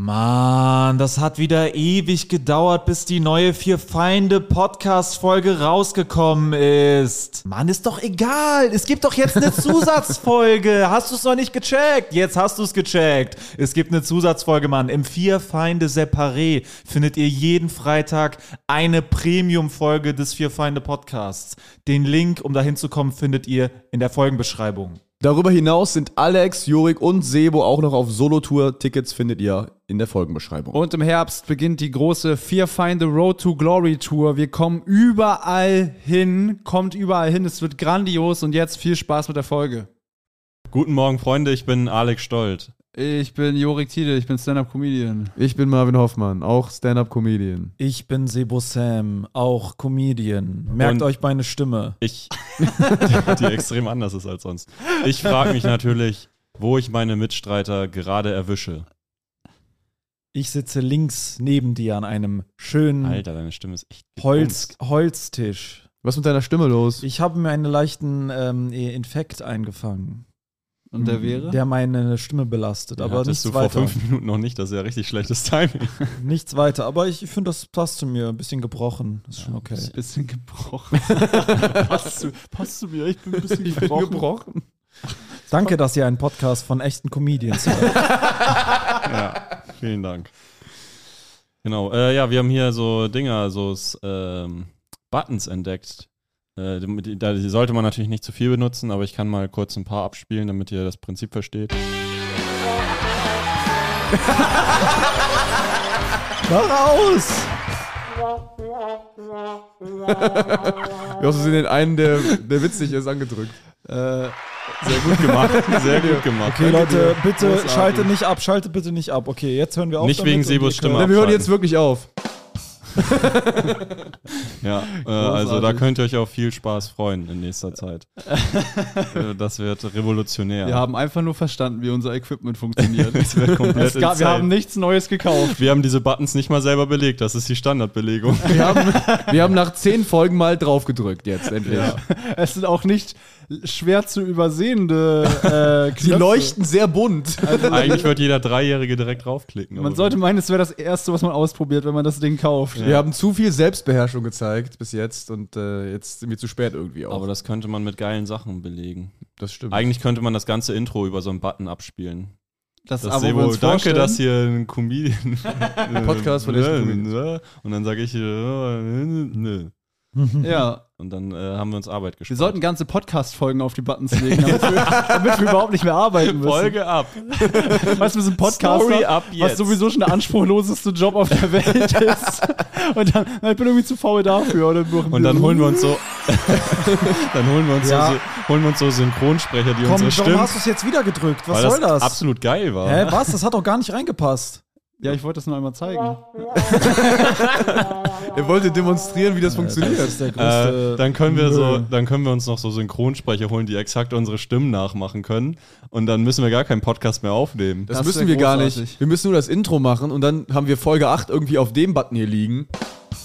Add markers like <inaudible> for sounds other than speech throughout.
Mann, das hat wieder ewig gedauert, bis die neue Vier Feinde Podcast-Folge rausgekommen ist. Mann, ist doch egal. Es gibt doch jetzt eine <laughs> Zusatzfolge. Hast du es noch nicht gecheckt? Jetzt hast du es gecheckt. Es gibt eine Zusatzfolge, Mann. Im Vier Feinde Separé findet ihr jeden Freitag eine Premium-Folge des Vier Feinde Podcasts. Den Link, um dahin zu kommen, findet ihr in der Folgenbeschreibung. Darüber hinaus sind Alex, Jurik und Sebo auch noch auf Solo-Tour. Tickets findet ihr in der Folgenbeschreibung. Und im Herbst beginnt die große Fear Find the Road to Glory Tour. Wir kommen überall hin, kommt überall hin. Es wird grandios und jetzt viel Spaß mit der Folge. Guten Morgen, Freunde, ich bin Alex Stolt. Ich bin Jorik Tiede, ich bin Stand-Up-Comedian. Ich bin Marvin Hoffmann, auch Stand-Up-Comedian. Ich bin Sebo Sam, auch Comedian. Merkt Und- euch meine Stimme. Ich, <laughs> die extrem anders ist als sonst. Ich frage mich natürlich, wo ich meine Mitstreiter gerade erwische. Ich sitze links neben dir an einem schönen Alter, deine Stimme ist echt Holz. Holztisch. Was ist mit deiner Stimme los? Ich habe mir einen leichten ähm, Infekt eingefangen, Und der wäre? der meine Stimme belastet. Den aber nichts du vor weiter. fünf Minuten noch nicht, das ist ja richtig schlechtes Timing. <laughs> Nichts weiter. Aber ich finde, das passt zu mir. Ein bisschen gebrochen. Das ist schon okay. Ein bisschen gebrochen. <laughs> passt, zu, passt zu mir, ich bin ein bisschen gebrochen. Danke, dass ihr einen Podcast von echten Comedians hört. <laughs> ja, vielen Dank. Genau, äh, ja, wir haben hier so Dinger, so ähm, Buttons entdeckt. Äh, die, da- sollte man natürlich nicht zu viel benutzen, aber ich kann mal kurz ein paar abspielen, damit ihr das Prinzip versteht. <laughs> Mach aus! Wir hast du den einen, der, der witzig ist, angedrückt. Äh, sehr gut gemacht, sehr gut gemacht. Okay, Leute, bitte schaltet nicht ab, schaltet bitte nicht ab. Okay, jetzt hören wir auf. Nicht damit wegen Sebos Stimme. Ja, wir hören jetzt wirklich auf. <laughs> Ja, äh, also da könnt ihr euch auf viel Spaß freuen in nächster Zeit. <laughs> Äh, das wird revolutionär. Wir haben einfach nur verstanden, wie unser Equipment funktioniert. <laughs> das wird komplett es gab, wir haben nichts Neues gekauft. Wir haben diese Buttons nicht mal selber belegt, das ist die Standardbelegung. Wir haben, wir haben nach zehn Folgen mal drauf gedrückt jetzt endlich. Es sind auch nicht schwer zu übersehende äh, Sie Knöpfe. leuchten sehr bunt. Eigentlich wird jeder Dreijährige direkt draufklicken. Man sollte meinen, es wäre das Erste, was man ausprobiert, wenn man das Ding kauft. Wir haben zu viel Selbstbeherrschung gezeigt bis jetzt und äh, jetzt sind wir zu spät irgendwie auch. Aber das könnte man mit geilen Sachen belegen. das stimmt. Eigentlich könnte man das ganze Intro über so einen Button abspielen. Das, Das Abo Sebo, uns danke, dass hier ein Comedian. <laughs> Podcast von <laughs> Comedians. Und dann sage ich, äh, nö. Ja, Und dann äh, haben wir uns Arbeit wir gespart. sollten ganze Podcast-Folgen auf die Buttons legen, damit wir, <laughs> damit wir überhaupt nicht mehr arbeiten müssen. Folge ab. <laughs> Weißt du, wir sind Podcaster, Story ab was sowieso schon der anspruchloseste Job auf der Welt <laughs> ist. Und dann, na, ich bin irgendwie zu faul dafür. Oder Und dann holen wir uns so, dann holen wir uns Ja. so, holen wir uns so Synchronsprecher, die Komm, unsere warum Stimmen, hast du es jetzt wieder gedrückt? Was weil soll das? absolut geil war. Hä, was? Das hat doch gar nicht reingepasst. Ja, ich wollte das nur einmal zeigen. <laughs> Er wollte demonstrieren, wie das funktioniert. Das ist der größte Äh, dann können wir so, dann können wir uns noch so Synchronsprecher holen, die exakt unsere Stimmen nachmachen können. Und dann müssen wir gar keinen Podcast mehr aufnehmen. Das, Das müssen wir gar großartig. nicht. Wir müssen nur das Intro machen und dann haben wir Folge 8 irgendwie auf dem Button hier liegen.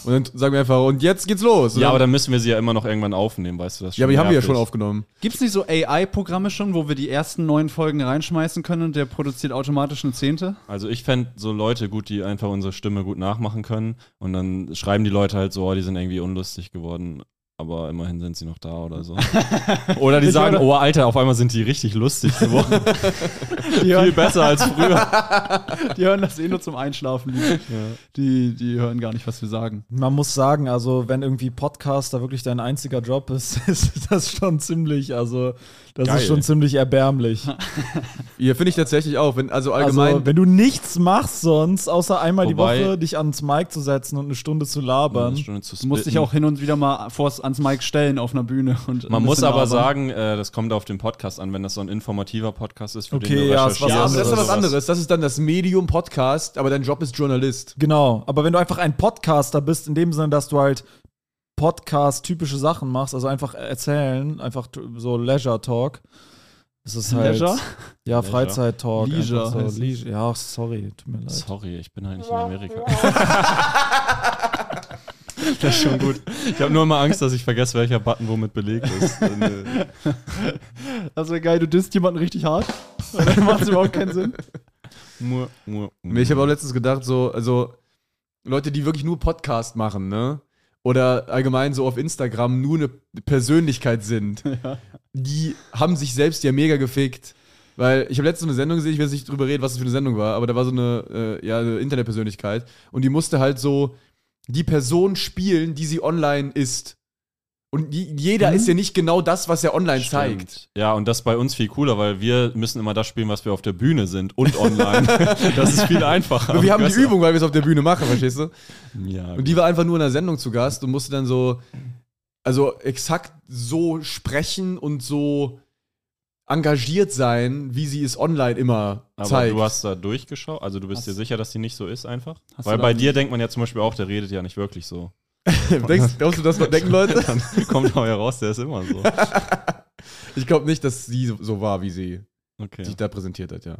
Und dann sagen wir einfach, und jetzt geht's los. Ja, aber dann, müssen wir sie ja immer noch irgendwann aufnehmen, weißt du das? ist ja, aber die schon haben wir ja schon aufgenommen. Gibt es nicht so AI-Programme schon, wo wir die ersten neun Folgen reinschmeißen können und der produziert automatisch eine Zehnte? Also ich fände so Leute gut, die einfach unsere Stimme gut nachmachen können. Und dann schreiben die Leute halt so, oh, die sind irgendwie unlustig geworden. Aber immerhin sind sie noch da oder so. <laughs> Oder die Ich sagen, oh Alter, auf einmal sind die richtig lustig geworden. <laughs> Die Viel hören, besser als früher. <laughs> die hören das eh nur zum Einschlafen. Die, die, die hören gar nicht, was wir sagen. Man muss sagen, also wenn irgendwie Podcaster wirklich dein einziger Job ist, ist das schon ziemlich, also das Geil. ist schon ziemlich erbärmlich. Hier finde ich tatsächlich auch, wenn, also allgemein. Also wenn du nichts machst sonst, außer einmal Wobei- die Woche dich ans Mic zu setzen und eine Stunde zu labern. Eine Stunde zu Du musst dich auch hin und wieder mal vors, ans Mic stellen auf einer Bühne. Und Man muss aber sagen, äh, das kommt auf den Podcast an, wenn das so ein informativer Podcast ist, für Okay, den du ja, ist was ja, recherchierst aber das ist was anderes. Das ist dann das Medium Podcast, aber dein Job ist Journalist. Genau, aber wenn du einfach ein Podcaster bist, in dem Sinne, dass du halt Podcast-typische Sachen machst, also einfach erzählen, einfach so Leisure-Talk. Das ist halt. Leisure? Ja, Leisure. Freizeit-Talk. Leisure So. es. Leisure. Ja, sorry, tut mir leid. Sorry, ich bin halt nicht in Amerika. <laughs> <laughs> <laughs> das ist schon gut. Ich habe nur immer Angst, dass ich vergesse, welcher Button womit belegt ist. <laughs> Äh, Das wäre geil, du disst jemanden richtig hart. Und <laughs> dann macht es überhaupt keinen Sinn. Mua, mua. Nee, Ich habe auch letztens gedacht, so, also Leute, die wirklich nur Podcast machen, ne? Oder allgemein so auf Instagram nur eine Persönlichkeit sind, die haben sich selbst ja mega gefickt. Weil ich habe letztens eine Sendung gesehen, ich will jetzt nicht drüber reden, was das für eine Sendung war, aber da war so eine, äh, ja, eine Internetpersönlichkeit und die musste halt so die Person spielen, die sie online ist. Und jeder ist ja nicht genau das, was er online zeigt. Stimmt. Ja, und das bei uns viel cooler, weil wir müssen immer das spielen, was wir auf der Bühne sind und online. <laughs> das ist viel einfacher. Und wir haben die. Übung, weil wir es auf der Bühne machen, verstehst du? Ja, Und die war einfach nur in der Sendung zu Gast und musste dann so, also exakt so sprechen und so engagiert sein, wie sie es online immer aber zeigt. du hast da durchgeschaut, also du bist dir sicher, dass die nicht so ist einfach? Hast Weil bei dir denkt man ja zum Beispiel auch, der redet ja nicht wirklich so. <laughs> Denkst, glaubst du, das noch denken Leute? <laughs> Dann kommt auch heraus, der ist immer so. <laughs> Ich glaube nicht, dass sie so, so war, wie sie Okay. sich da präsentiert hat, ja.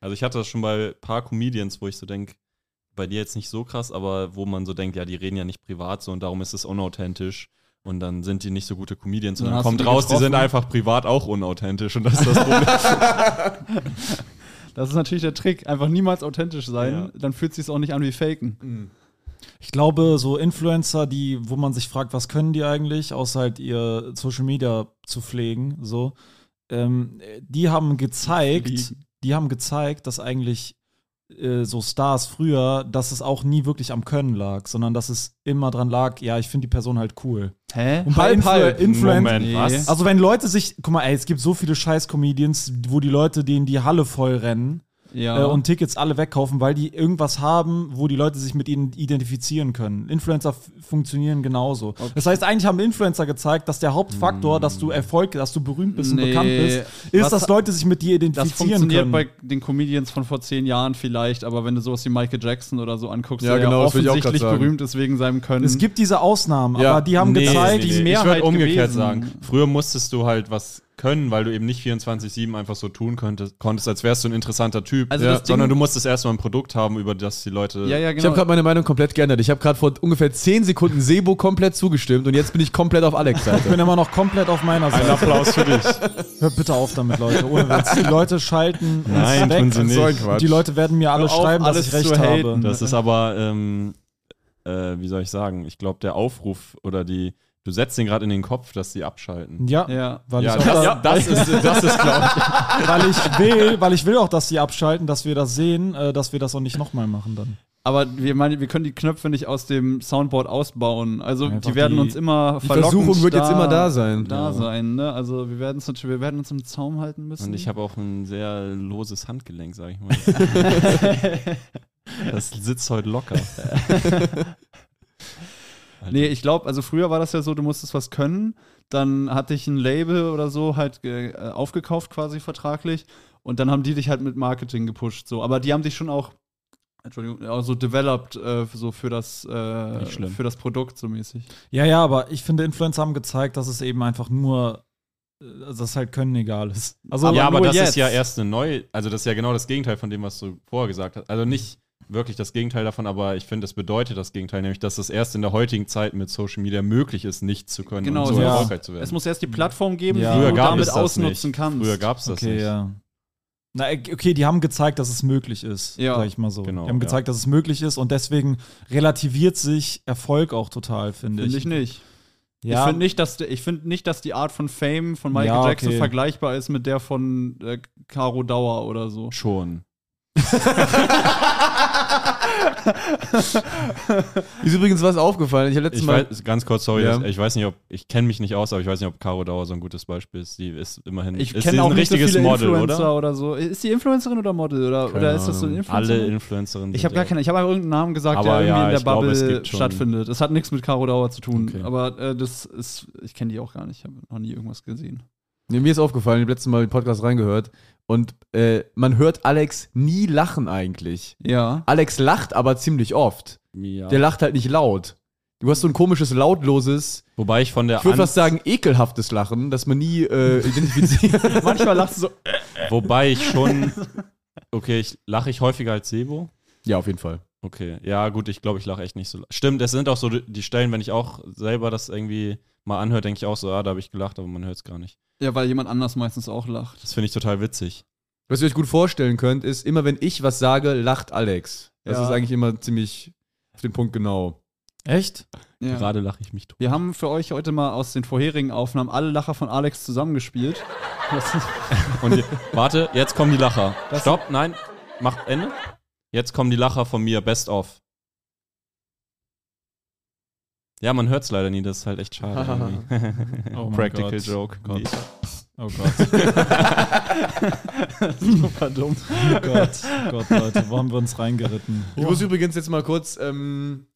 Also ich hatte das schon bei ein paar Comedians, wo ich so denke, bei dir jetzt nicht so krass, aber wo man so denkt, ja, die reden ja nicht privat so und darum ist es unauthentisch. Und dann sind die nicht so gute Comedians. Und Dann dann, kommt raus, die sind getroffen. einfach privat auch unauthentisch. Und das ist das Problem. <laughs> Das ist natürlich der Trick. Einfach niemals authentisch sein. Ja. Dann fühlt es sich auch nicht an wie Faken. Ich glaube, so Influencer, die, wo man sich fragt, was können die eigentlich, außer halt ihr Social Media zu pflegen, so, ähm, die haben gezeigt, die haben gezeigt, dass eigentlich äh, so Stars früher, dass es auch nie wirklich am Können lag, sondern dass es immer dran lag, ja, ich finde die Person halt cool. Hä? Und bei Influ Influencer, Moment, Nee. was? also wenn Leute sich, guck mal, ey, es gibt so viele Scheiß-Comedians, wo die Leute denen die Halle voll rennen Ja. äh, und Tickets alle wegkaufen, weil die irgendwas haben, wo die Leute sich mit ihnen identifizieren können. Influencer funktionieren genauso. Das heißt, eigentlich haben Influencer gezeigt, dass der Hauptfaktor, dass du Erfolg, dass du berühmt bist Nee. und bekannt bist, ist, Was- dass Leute sich mit dir das identifizieren funktioniert können. bei den Comedians von vor zehn Jahren vielleicht, aber wenn du sowas wie Michael Jackson oder so anguckst, Ja, der genau, ja das offensichtlich berühmt ist wegen seinem Können. es gibt diese Ausnahmen, Ja. aber die haben Nee, gezeigt, die nee, nee. Mehrheit Ich würde umgekehrt gewesen. sagen. Früher musstest du halt was können, weil du eben nicht 24-7 einfach so tun könntest, konntest, als wärst du ein interessanter Typ. Also Ja. sondern du musstest erstmal ein Produkt haben, über das die Leute. ja, ja, Ich genau. habe gerade meine Meinung komplett geändert. Ich habe gerade vor ungefähr 10 Sekunden Sebo komplett zugestimmt und jetzt bin ich komplett auf Alex ich Seite. bin immer noch komplett auf meiner Ein Seite. Applaus für dich. Hört bitte auf damit, Leute. Ohne Witz. Die Leute schalten uns Nein, weg. tun sie nicht. So ein die Leute werden mir alle Hör schreiben, dass ich recht habe. Das ist aber, ähm, äh, wie soll ich sagen, ich glaube, der Aufruf oder die, du setzt den gerade in den Kopf, dass die abschalten. Ja, ja. weil Ja, ich das, da, ja, das ist, das ist glaube ich. <laughs> weil ich will, weil ich will auch, dass die abschalten, dass wir das sehen, äh, dass wir das auch nicht nochmal machen dann. Aber wir, meine, wir können die Knöpfe nicht aus dem Soundboard ausbauen. Also Einfach die werden die- uns immer Die verlockend Versuchung wird jetzt immer da sein. Da Ja. sein, ne? Also wir werden, uns, wir werden uns im Zaum halten müssen. Und ich habe auch ein sehr loses Handgelenk, sag ich mal. <laughs> das sitzt heute locker. <laughs> Nee, ich glaube, also früher war das ja so, du musstest was können, dann hatte ich ein Label oder so halt äh, aufgekauft quasi vertraglich und dann haben die dich halt mit Marketing gepusht, so. Aber die haben dich schon auch, Entschuldigung, auch so developed, äh, so für das, äh, für das Produkt so mäßig. Ja, ja, aber ich finde, Influencer haben gezeigt, dass es eben einfach nur, äh, dass es halt Können egal ist. Also, Aber ja, aber das jetzt. ist ja erst eine neue, also das ist ja genau das Gegenteil von dem, was du vorher gesagt hast. Also nicht wirklich das Gegenteil davon, aber ich finde, es bedeutet das Gegenteil, nämlich, dass es erst in der heutigen Zeit mit Social Media möglich ist, nicht zu können Genau, und so ja. erfolgreich zu werden. Es muss erst die Plattform geben, Ja. die Früher du gab damit es das ausnutzen nicht. kannst. Früher gab es das okay, nicht. ja. Na, äh, okay, die haben gezeigt, dass es möglich ist, Ja, sag ich mal so. genau, die haben ja. gezeigt, dass es möglich ist und deswegen relativiert sich Erfolg auch total, finde ich. Finde ich nicht. Ja, Ich finde nicht, dass ich finde nicht, dass die Art von Fame von Michael Ja, Jackson okay. vergleichbar ist mit der von äh, Caro Dauer oder so. Schon. <laughs> Ist übrigens was aufgefallen. Ich habe letztes Ich Mal. weiß, ganz kurz, sorry, Ja. dass, ich weiß nicht, ob, ich kenne mich nicht aus, aber ich weiß nicht, ob Caro Dauer so ein gutes Beispiel ist. Die ist immerhin, Ich ist kenne sie auch ein nicht so richtiges viele Model, Influencer oder? oder? so. Ist die Influencerin oder Model oder, oder ist das so ein Ahnung. Influencer? Alle Influencerinnen. ich habe gar keine, ich habe irgendeinen Namen gesagt, Aber der irgendwie ja, in der ich Bubble schon- stattfindet. Es hat nichts mit Caro Dauer zu tun, Okay. aber äh, das ist, ich kenne die auch gar nicht. Ich habe noch nie irgendwas gesehen. Nee, mir ist aufgefallen, ich habe letztes Mal den Podcast reingehört und äh, man hört Alex nie lachen eigentlich. Ja. Alex lacht aber ziemlich oft. Ja. Der lacht halt nicht laut. Du hast so ein komisches, lautloses, Wobei ich von der ich würde fast sagen ekelhaftes Lachen, das man nie äh, <laughs> identifiziert. <laughs> Manchmal lachst du so. Wobei ich schon. <laughs> Okay, ich lache ich häufiger als Sebo? ja, auf jeden Fall. Okay, ja, gut, ich glaube, ich lache echt nicht so. Stimmt, es sind auch so die Stellen, wenn ich auch selber das irgendwie mal anhöre, denke ich auch so, ah, da habe ich gelacht, aber man hört es gar nicht. Ja, weil jemand anders meistens auch lacht. Das finde ich total witzig. Was ihr euch gut vorstellen könnt, ist, immer wenn ich was sage, lacht Alex. Das Ja. ist eigentlich immer ziemlich auf den Punkt genau. Echt? Ja. Gerade lache ich mich tot. Wir haben für euch heute mal aus den vorherigen Aufnahmen alle Lacher von Alex zusammengespielt. <laughs> Und je- warte, jetzt kommen die Lacher. Stopp, nein, mach Ende. Jetzt kommen die Lacher von mir, best of. Ja, man hört es leider nie, das ist halt echt schade. <laughs> Oh mein Practical Gott. Joke. Gott. Nee. Oh Gott. <laughs> <laughs> Super dumm. Oh Gott. Oh Gott, Leute, wo haben wir uns reingeritten? Ich muss übrigens jetzt mal kurz ähm,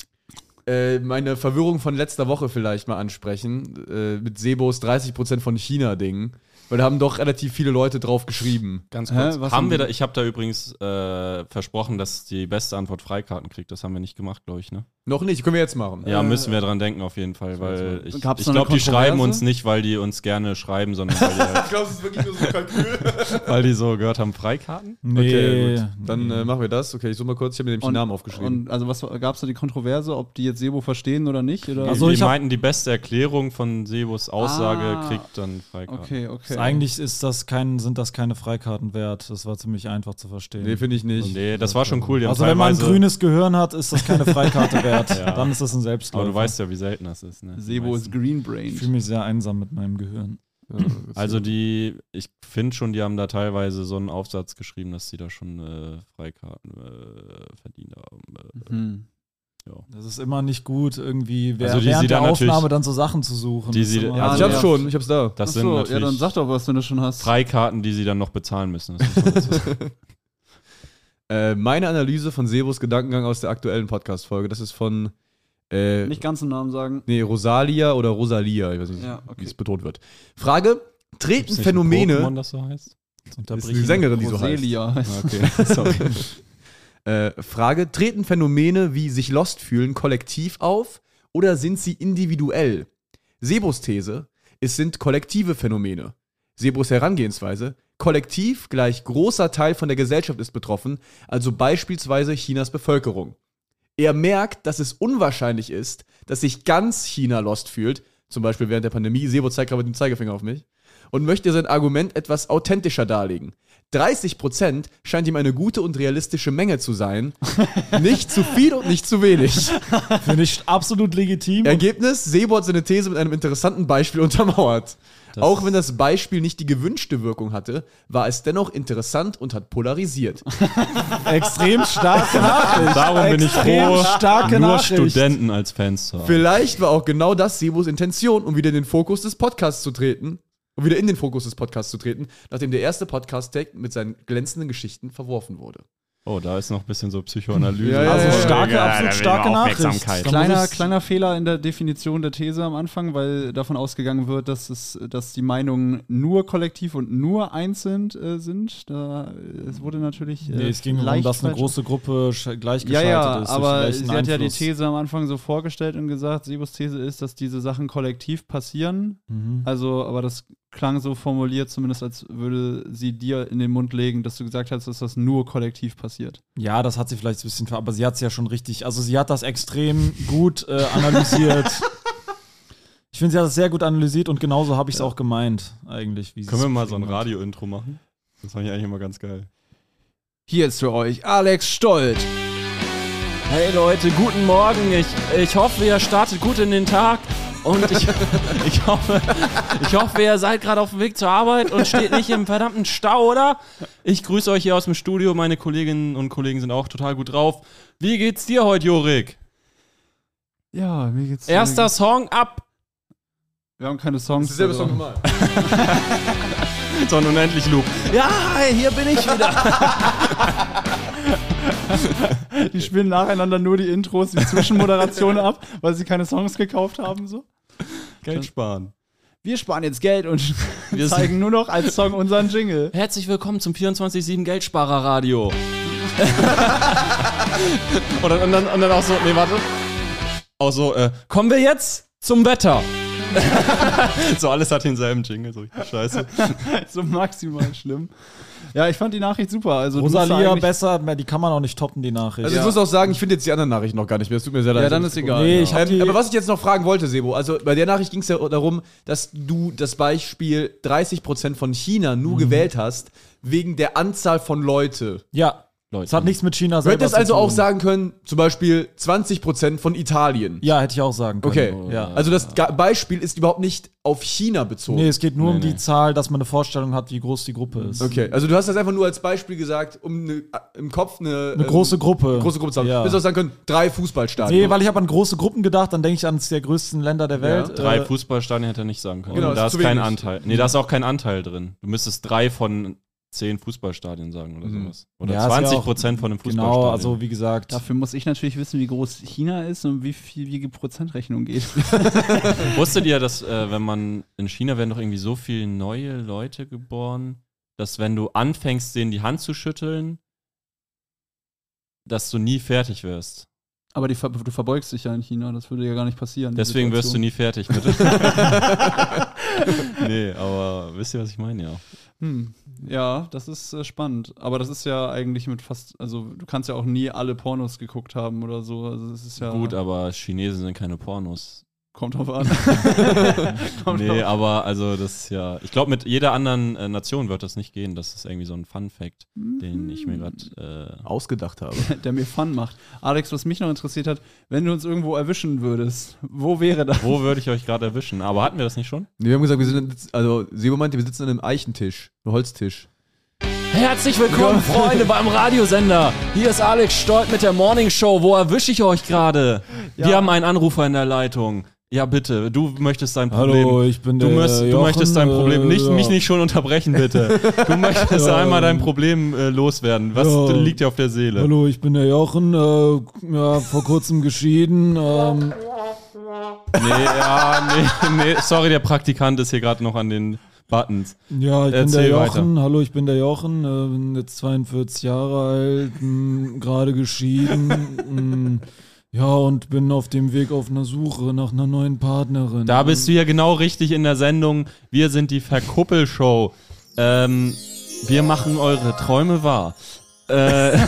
äh, meine Verwirrung von letzter Woche vielleicht mal ansprechen. Äh, mit Sebos 30% von China-Ding. Weil da haben doch relativ viele Leute drauf geschrieben. Ganz Hä, kurz. was haben wir da, ich habe da übrigens äh, versprochen, dass die beste Antwort Freikarten kriegt. Das haben wir nicht gemacht, glaube ich, ne? Noch nicht, können wir jetzt machen. Ja, müssen wir dran denken auf jeden Fall, weil ich, ich glaube, die schreiben uns nicht, weil die uns gerne schreiben, sondern weil die, <laughs> halt, glaube, es ist wirklich nur so ein Kalkül. <laughs> weil die so gehört haben, Freikarten? Nee. Okay, gut. Dann äh, machen wir das. Okay, ich suche mal kurz. Ich habe mir nämlich den Namen aufgeschrieben. Und also was gab es da die Kontroverse, ob die jetzt Sebo verstehen oder nicht? Oder? Also die meinten, die beste Erklärung von Sebos Aussage Ah. kriegt dann Freikarten. okay, okay. Eigentlich ist das kein, sind das keine Freikarten wert. Das war ziemlich einfach zu verstehen. nee, finde ich nicht. Nee, das war schon cool. Also wenn man ein grünes Gehirn hat, ist das keine Freikarte <laughs> wert. Ja. Dann ist das ein Aber Selbstläufer. du weißt ja, wie selten das ist. Ne? Sebo ist Green Brain. ich fühle mich sehr einsam mit meinem Gehirn. Ja, das- Also die, ich finde schon, die haben da teilweise so einen Aufsatz geschrieben, dass sie da schon äh, Freikarten äh, verdient haben. Äh, Hm. Das ist immer nicht gut, irgendwie wer- Also die während sie der Aufnahme dann so Sachen zu suchen. Die Das ist sie- immer- ja, ich Ah, hab's ja. schon, ich hab's da. das sind Achso, natürlich ja, dann sag doch, was du da schon hast. Freikarten, die sie dann noch bezahlen müssen. <laughs> Das muss man dazu sagen. Äh, meine Analyse von Sebos Gedankengang aus der aktuellen Podcast-Folge, das ist von äh, Nicht ganz den Namen sagen. nee, Rosalia oder Rosalia, ich weiß nicht, Ja, okay. wie es betont wird. Frage: Treten ein Pokémon, Phänomene. das so heißt? Das ist eine Sängerin, die so heißt. Roselia heißt. Ah, Okay, <laughs> sorry. äh, Frage: Treten Phänomene wie sich lost fühlen kollektiv auf oder sind sie individuell? Sebos These: Es sind kollektive Phänomene. Sebos Herangehensweise: Kollektiv gleich großer Teil von der Gesellschaft ist betroffen, also beispielsweise Chinas Bevölkerung. Er merkt, dass es unwahrscheinlich ist, dass sich ganz China lost fühlt, zum Beispiel während der Pandemie. Sebo zeigt gerade mit dem Zeigefinger auf mich. Und möchte sein Argument etwas authentischer darlegen. 30% scheint ihm eine gute und realistische Menge zu sein. <laughs> nicht zu viel und nicht zu wenig. Finde ich absolut legitim. Ergebnis: Sebo hat seine These mit einem interessanten Beispiel <laughs> untermauert. Das- Auch wenn das Beispiel nicht die gewünschte Wirkung hatte, war es dennoch interessant und hat polarisiert. <laughs> Extrem starke Nachricht. Darum bin ich froh, starke nur Nachricht. Studenten als Fans zu haben. Vielleicht war auch genau das Sebos Intention, um wieder in den Fokus des Podcasts zu treten. Um wieder in den Fokus des Podcasts zu treten, nachdem der erste Podcast-Tag mit seinen glänzenden Geschichten verworfen wurde. Oh, da ist noch ein bisschen so Psychoanalyse. Ja, ja, Also ja, starke, Ja, absolut starke Nachricht. Kleiner, kleiner Fehler in der Definition der These am Anfang, weil davon ausgegangen wird, dass, es, dass die Meinungen nur kollektiv und nur einzeln äh, sind. Da, äh, es wurde natürlich. Äh, Nee, es ging darum, dass eine große Gruppe sch- gleichgeschaltet Ja, ja, ist. aber sie hat ja die. These am Anfang so vorgestellt und gesagt, Sebos These ist, dass diese Sachen kollektiv passieren. Mhm. Also, aber das klang so formuliert, zumindest als würde sie dir in den Mund legen, dass du gesagt hast, dass das nur kollektiv passiert. Ja, das hat sie vielleicht ein bisschen, ver aber sie hat es ja schon richtig, also sie hat das extrem gut äh, analysiert. <laughs> ich finde, sie hat das sehr gut analysiert und genauso habe ich es auch gemeint, eigentlich. Können wir mal so ein. Radio-Intro machen? Das fand ich eigentlich immer ganz geil. Hier ist für euch Alex Stolt. Hey Leute, guten Morgen. Ich, ich hoffe, ihr startet gut in den Tag. Und ich, ich, hoffe, ich hoffe, ihr seid gerade auf dem Weg zur Arbeit und steht nicht im verdammten Stau, oder? Ich grüße euch hier aus dem Studio. Meine Kolleginnen und Kollegen sind auch total gut drauf. Wie geht's dir heute, Jorik? Ja, mir geht's. Erster Song ab. Wir haben keine Songs. Das ist also- Song nochmal. <laughs> So ein unendlich Loop. Ja, hier bin ich wieder. <laughs> Die spielen nacheinander nur die Intros, die Zwischenmoderation ab, weil sie keine Songs gekauft haben. So. Geld sparen. Wir sparen jetzt Geld und <laughs> Wir zeigen nur noch als Song unseren Jingle. Herzlich willkommen zum 24-7 Geldsparer Radio. Und dann, und, dann, und dann auch so, nee, warte. Auch so, äh, Kommen wir jetzt zum Wetter. <laughs> so alles hat denselben Jingle, so richtig scheiße. <laughs> so maximal schlimm. Ja, ich fand die Nachricht super. Also, Rosalia besser, die kann man auch nicht toppen, die Nachricht. Also ich muss auch sagen, ich finde jetzt die anderen Nachrichten noch gar nicht mehr. Es tut mir sehr leid. Ja, dann ist egal. Nee, ja. Ähm, aber was ich jetzt noch fragen wollte, Sebo, also bei der Nachricht ging es ja darum, dass du das Beispiel 30% von China nur gewählt hast, wegen der Anzahl von Leute. ja, Leute. es hat nichts mit China Du selber hättest zu also auch sagen können, zum Beispiel 20% von Italien. Ja, hätte ich auch sagen können. Okay, Ja. also das Ga- Beispiel ist überhaupt nicht auf China bezogen. Nee, es geht nur um Nee, die nee. Zahl, dass man eine Vorstellung hat, wie groß die Gruppe ist. Okay, also du hast das einfach nur als Beispiel gesagt, um ne, im Kopf eine, Eine große Gruppe. große Gruppe zu haben. Ja. Du hättest auch sagen können, drei Fußballstadien. Nee, weil ich habe an große Gruppen gedacht, dann denke ich ans der größten Länder der Welt. Drei Äh, Fußballstadien hätte er nicht sagen können. Genau, das da ist ist zu kein wenig. Anteil. Nee, da ist auch kein Anteil drin. Du müsstest drei von zehn Fußballstadien sagen oder Mhm. sowas. Oder Ja, ist ja 20 auch- Prozent von einem Fußballstadion. Genau, also wie gesagt. Dafür muss ich natürlich wissen, wie groß China ist und wie viel wie die Prozentrechnung geht. <laughs> Wusstet ihr, dass äh, wenn man in China werden doch irgendwie so viele neue Leute geboren, dass wenn du anfängst, denen die Hand zu schütteln, dass du nie fertig wirst. Aber die, du verbeugst dich ja in China, das würde ja gar nicht passieren. Deswegen wirst du nie fertig mit. <laughs> nee, aber wisst ihr, was ich meine? Ja. Hm. Ja, das ist äh, spannend. Aber das ist ja eigentlich mit fast, also du kannst ja auch nie alle Pornos geguckt haben oder so. Also das ist ja. Gut, aber Chinesen sind keine Pornos. Kommt drauf an. <laughs> Kommt Nee, drauf aber also das ist ja. Ich glaube, mit jeder anderen äh, Nation wird das nicht gehen. Das ist irgendwie so ein Fun-Fact, den ich mir gerade. Äh, ausgedacht habe. <laughs> der mir Fun macht. Alex, was mich noch interessiert hat, wenn du uns irgendwo erwischen würdest, wo wäre das? wo würde ich euch gerade erwischen? Aber hatten wir das nicht schon? Nee, wir haben gesagt, wir sind, also Sebo meinte, wir sitzen an einem Eichentisch, einem Holztisch. Herzlich willkommen, Freunde, beim Radiosender. Hier ist Alex Stolt mit der Morning Show. Wo erwische ich euch gerade? Wir haben einen Anrufer in der Leitung. Ja, bitte, du möchtest dein Problem. Hallo, ich bin Du, der möchtest, du Jochen, möchtest dein Problem äh, nicht, ja. mich nicht schon unterbrechen, bitte. Du <laughs> möchtest Ja. einmal dein Problem äh, loswerden. Was Ja. liegt dir auf der Seele? Hallo, ich bin der Jochen, äh, ja, vor kurzem geschieden. Ähm, Nee, ja, nee, nee, sorry, der Praktikant ist hier gerade noch an den Buttons. ja, ich bin Erzähl der Jochen. Hallo, ich bin der Jochen, äh, bin jetzt 42 Jahre alt, gerade geschieden. Ja, und bin auf dem Weg auf einer Suche nach einer neuen Partnerin. Da bist du ja genau richtig in der Sendung. Wir sind die Verkuppelshow. Ähm, wir machen eure Träume wahr. Äh, <laughs>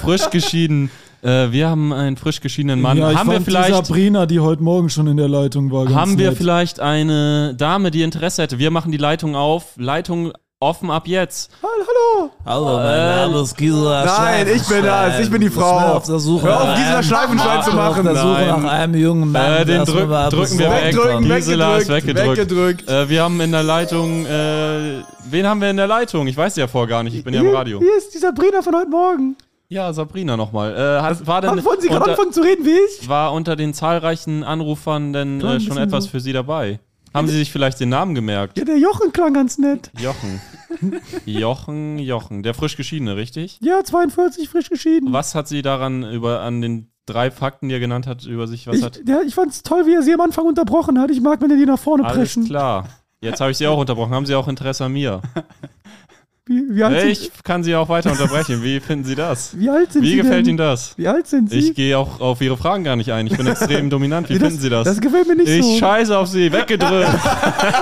frisch geschieden. Äh, wir haben einen frisch geschiedenen Mann. ja, haben wir fand die vielleicht Sabrina, die heute Morgen schon in der Leitung war, haben wir nett. vielleicht eine Dame, die Interesse hätte? Wir machen die Leitung auf. Leitung offen ab jetzt. Hallo, mein Äh, Name ist Gisela Nein, ich bin das, ich bin die Frau. auf der Suche Hör auf, Gisela Schleifenstein zu bin auf machen. der Suche Nein. nach einem jungen Mann. Äh, den drück, drücken wir weg. Wegdrücken, Gisela ist weggedrückt, weggedrückt. weggedrückt. Äh, wir haben in der Leitung, äh, wen haben wir in der Leitung? Ich weiß ja vorher gar nicht, ich bin ja im Radio. Hier ist die Sabrina von heute Morgen. Ja, Sabrina nochmal. Äh, hat, war denn Wollen Sie gerade unter, anfangen zu reden wie ich? war unter den zahlreichen Anrufern denn äh, schon etwas so. für Sie dabei? Haben Sie sich vielleicht den Namen gemerkt? Ja, der Jochen klang ganz nett. Jochen. Jochen, Jochen. Der frisch geschiedene, richtig? Ja, 42, frisch geschieden. Was hat Sie daran über an den drei Fakten, die er genannt hat, über sich, was hat? ja, ich fand's toll, wie er sie am Anfang unterbrochen hat. Ich mag, wenn er die nach vorne Alles klar. Jetzt habe ich Sie auch unterbrochen. Haben Sie auch Interesse an mir? Wie, wie, alt Ich kann Sie auch weiter unterbrechen. Wie finden Sie das? wie alt sind Wie Sie gefällt denn? Ihnen das? Wie alt sind Sie? Ich gehe auch auf Ihre Fragen gar nicht ein. Ich bin <laughs> extrem dominant. Wie Nee, finden Sie das? Das gefällt mir nicht Ich so. scheiße auf Sie, weggedrückt. <laughs>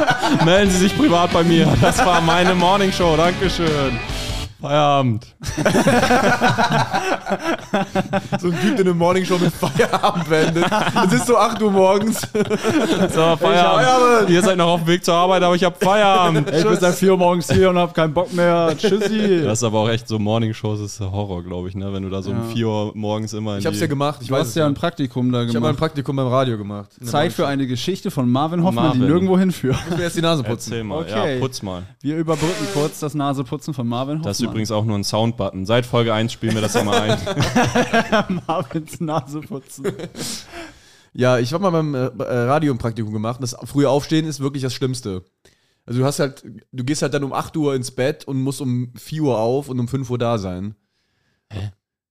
<laughs> Melden Sie sich privat bei mir. Das war meine Morning Show. Dankeschön. Feierabend. <laughs> So ein Typ, der eine Morningshow mit Feierabend wendet. Es ist so 8 Uhr morgens. So, Feierabend. Ihr seid noch auf dem Weg zur Arbeit, aber ich habe Feierabend. Ich bin seit 4 Uhr morgens hier und hab keinen Bock mehr. Tschüssi. Das ist aber auch echt so Morning Shows ist der Horror, glaube ich, ne? Wenn du da so um Ja. 4 Uhr morgens immer in Ich hab's die ja gemacht. Ich Du weiß hast es ja ein. Praktikum da Ich habe mal ein gemacht. Praktikum beim Radio gemacht. Zeit für eine Geschichte von Marvin Hoffmann, die Marvin. nirgendwo hinführt. Ich muss mir erst die Nase putzen. Erzähl mal. Okay. Ja, putz mal. Wir überbrücken kurz das Naseputzen von Marvin Hoffmann. Das übrigens auch nur ein Soundbutton. Seit Folge 1 spielen wir das immer ein. <laughs> Marvins Naseputzen. Ja, ich habe mal beim äh, äh, Radio ein Praktikum gemacht. Das frühe Aufstehen ist wirklich das Schlimmste. Also du hast halt, du gehst halt dann um 8 Uhr ins Bett und musst um 4 Uhr auf und um 5 Uhr da sein.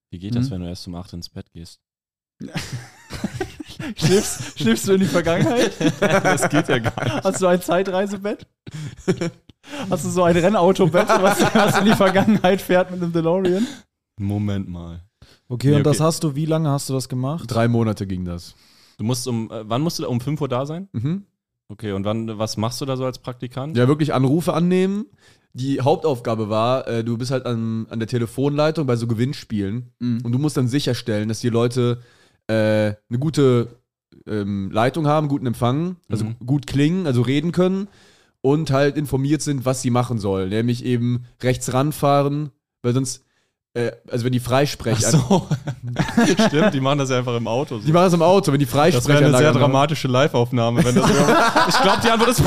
Wie geht das, Hm? wenn du erst um 8 ins Bett gehst? <laughs> Schläfst, schläfst du in die Vergangenheit? <laughs> Das geht ja gar nicht. Hast du ein Zeitreisebett? Hast du so ein Rennautobett, was, <laughs> was in die Vergangenheit fährt mit einem DeLorean? Moment mal. Okay, Nee, und das okay. hast du, wie lange hast du das gemacht? Drei Monate ging das. Du musst um, äh, wann musst du da, um 5 Uhr da sein? Mhm. Okay, und wann, was machst du da so als Praktikant? Ja, wirklich Anrufe annehmen. Die Hauptaufgabe war, äh, du bist halt an, an der Telefonleitung bei so Gewinnspielen Mhm. und du musst dann sicherstellen, dass die Leute äh, eine gute ähm, Leitung haben, guten Empfang, also Mhm. gut klingen, also reden können und halt informiert sind, was sie machen sollen. Nämlich eben rechts ranfahren, weil sonst, äh, also wenn die Freisprech... Ach so. <laughs> Stimmt, die machen das ja einfach im Auto. So. Die machen das im Auto, wenn die Das wäre eine sehr haben. dramatische Live-Aufnahme, wenn das <laughs> Ich glaube, die Antwort ist.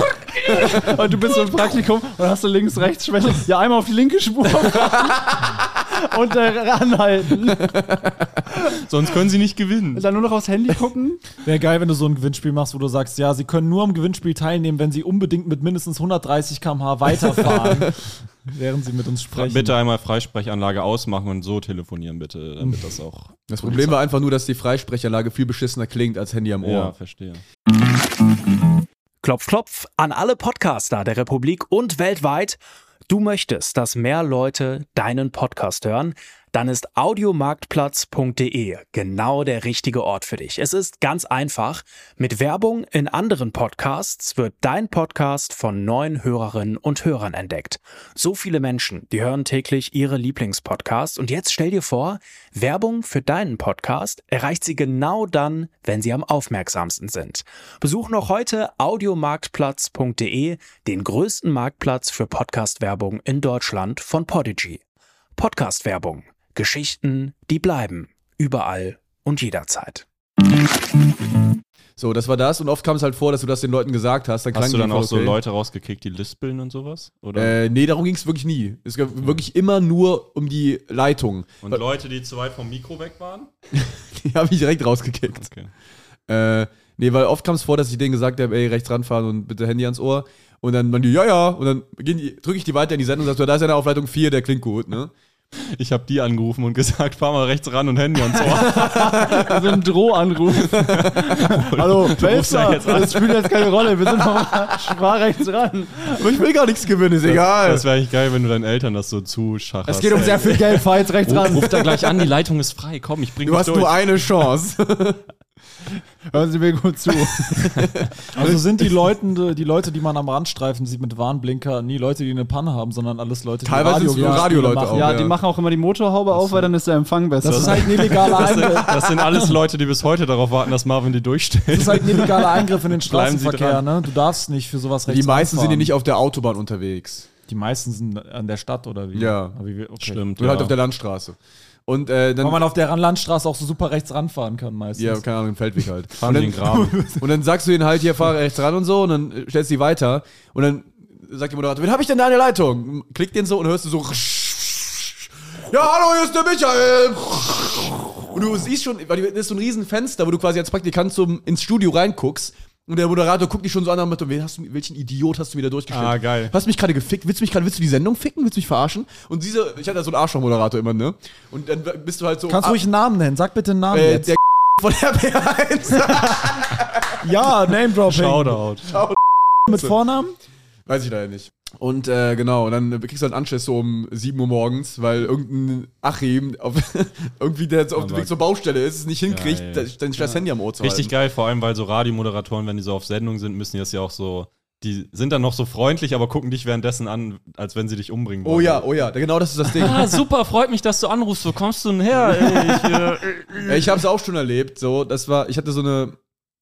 Und du bist so im Praktikum und hast du links, rechts Schwelle. Ja, einmal auf die linke Spur <laughs> <laughs> und äh, ranhalten. <laughs> Sonst können sie nicht gewinnen. Dann nur noch aufs Handy gucken. Wäre geil, wenn du so ein Gewinnspiel machst, wo du sagst, ja, sie können nur am Gewinnspiel teilnehmen, wenn sie unbedingt mit mindestens 130 km/h weiterfahren, <laughs> während sie mit uns sprechen. Bitte einmal Freisprechanlage ausmachen und so telefonieren, bitte, damit das auch. Das Problem war einfach nur, dass die Freisprechanlage viel beschissener klingt als Handy am Ohr. Ja, verstehe. Klopf, klopf an alle Podcaster der Republik und weltweit. Du möchtest, dass mehr Leute deinen Podcast hören? Dann ist audiomarktplatz.de genau der richtige Ort für dich. Es ist ganz einfach. Mit Werbung in anderen Podcasts wird dein Podcast von neuen Hörerinnen und Hörern entdeckt. So viele Menschen, die hören täglich ihre Lieblingspodcasts und jetzt stell dir vor, Werbung für deinen Podcast erreicht sie genau dann, wenn sie am aufmerksamsten sind. Besuch noch heute audiomarktplatz.de, den größten Marktplatz für Podcast-Werbung in Deutschland von Podigy. Podcast-Werbung. Geschichten, die bleiben. Überall und jederzeit. So, das war das und oft kam es halt vor, dass du das den Leuten gesagt hast. Dann Hast du dann auch so okay. Leute rausgekickt, die lispeln und sowas? Oder? Äh, nee, darum ging es wirklich nie. Es gab wirklich immer nur um die Leitung. und Leute, die zu weit vom Mikro weg waren? <laughs> Die habe ich direkt rausgekickt. Okay. Äh, nee, weil oft kam es vor, dass ich denen gesagt habe, ey, rechts ranfahren und bitte Handy ans Ohr. Und dann waren die, ja, ja. Und dann drücke ich die weiter in die Sendung und sag, so, da ist einer auf Leitung 4, der klingt gut, ne? Ich habe die angerufen und gesagt, fahr mal rechts ran und Handy ans Ohr. <laughs> So ein Drohanruf. <laughs> Hallo, ja jetzt an. das spielt jetzt keine Rolle. Wir sind noch rechts ran. Aber ich will gar nichts gewinnen, ist egal. Das wäre eigentlich geil, wenn du deinen Eltern das so zuschacherst. Es geht um sehr viel Geld, fahr jetzt rechts ran. Ruf da gleich an, die Leitung ist frei. Komm, ich bring du dich hast durch. nur eine Chance. <laughs> <laughs> Hören Sie mir gut zu. <laughs> Also sind die Leute, die Leute, die man am Randstreifen sieht mit Warnblinker, nie Leute, die eine Panne haben, sondern alles Leute, die Teilweise sind's nur Radioleute machen. auch. Ja, ja. die machen auch immer die Motorhaube auf, weil dann ist der Empfang besser. Das ist halt ein illegaler Das sind, Eingriff. das sind alles Leute, die bis heute darauf warten, dass Marvin die durchstellt. Das ist halt ein illegaler Eingriff in den <laughs> Straßenverkehr, ne? Du darfst nicht für sowas rechts Die meisten sind ja nicht auf der Autobahn unterwegs. Die meisten sind an der Stadt oder wie? Ja. Aber wie wir- okay. Stimmt. Nur halt auf der Landstraße. Und äh, dann. Weil man auf der Landstraße auch so super rechts ranfahren kann meistens. ja, keine Ahnung, im Feldweg halt. Fahren und, dann, den Graben. <laughs> und dann sagst du ihnen halt, hier fahr rechts ran und so, und dann äh, stellst du die weiter. Und dann sagt der Moderator, wen hab ich denn da in der Leitung? Klickt den so und hörst du so. <laughs> Ja, hallo, hier ist der Michael. Und du siehst schon, weil das ist so ein riesen Fenster, wo du quasi als Praktikant zum, ins Studio reinguckst. Und der Moderator guckt dich schon so an und sagt, wen hast du, welchen Idiot hast du wieder durchgeschickt? Ah, geil. Hast du mich gerade gefickt? Willst du mich gerade, willst du die Sendung ficken? Willst du mich verarschen? Und diese, ich hatte ja so einen Arschloch-Moderator immer, ne? Und dann bist du halt so. Kannst du ruhig einen Namen nennen? Sag bitte einen Namen äh, jetzt. der <laughs> von RB1. <laughs> ja, Name Dropping. Shoutout. Mit Vornamen? Weiß ich leider nicht. Und äh, genau, und dann kriegst du halt einen Anschluss so um 7 Uhr morgens, weil irgendein Achim auf, <laughs> irgendwie, der jetzt auf dem Weg zur Baustelle ist, es nicht hinkriegt, Geil. das- dein scheiß Handy am Ohr zu Richtig halten. geil, vor allem, weil so Radiomoderatoren, wenn die so auf Sendung sind, müssen die das ja auch so. Die sind dann noch so freundlich, aber gucken dich währenddessen an, als wenn sie dich umbringen wollen. Oh ja, oh ja, genau das ist das Ding. Ah, super, freut mich, dass du anrufst. Wo kommst du denn her? Ey, <laughs> ich, äh, ich habe es auch schon erlebt. So, das war, ich hatte so eine,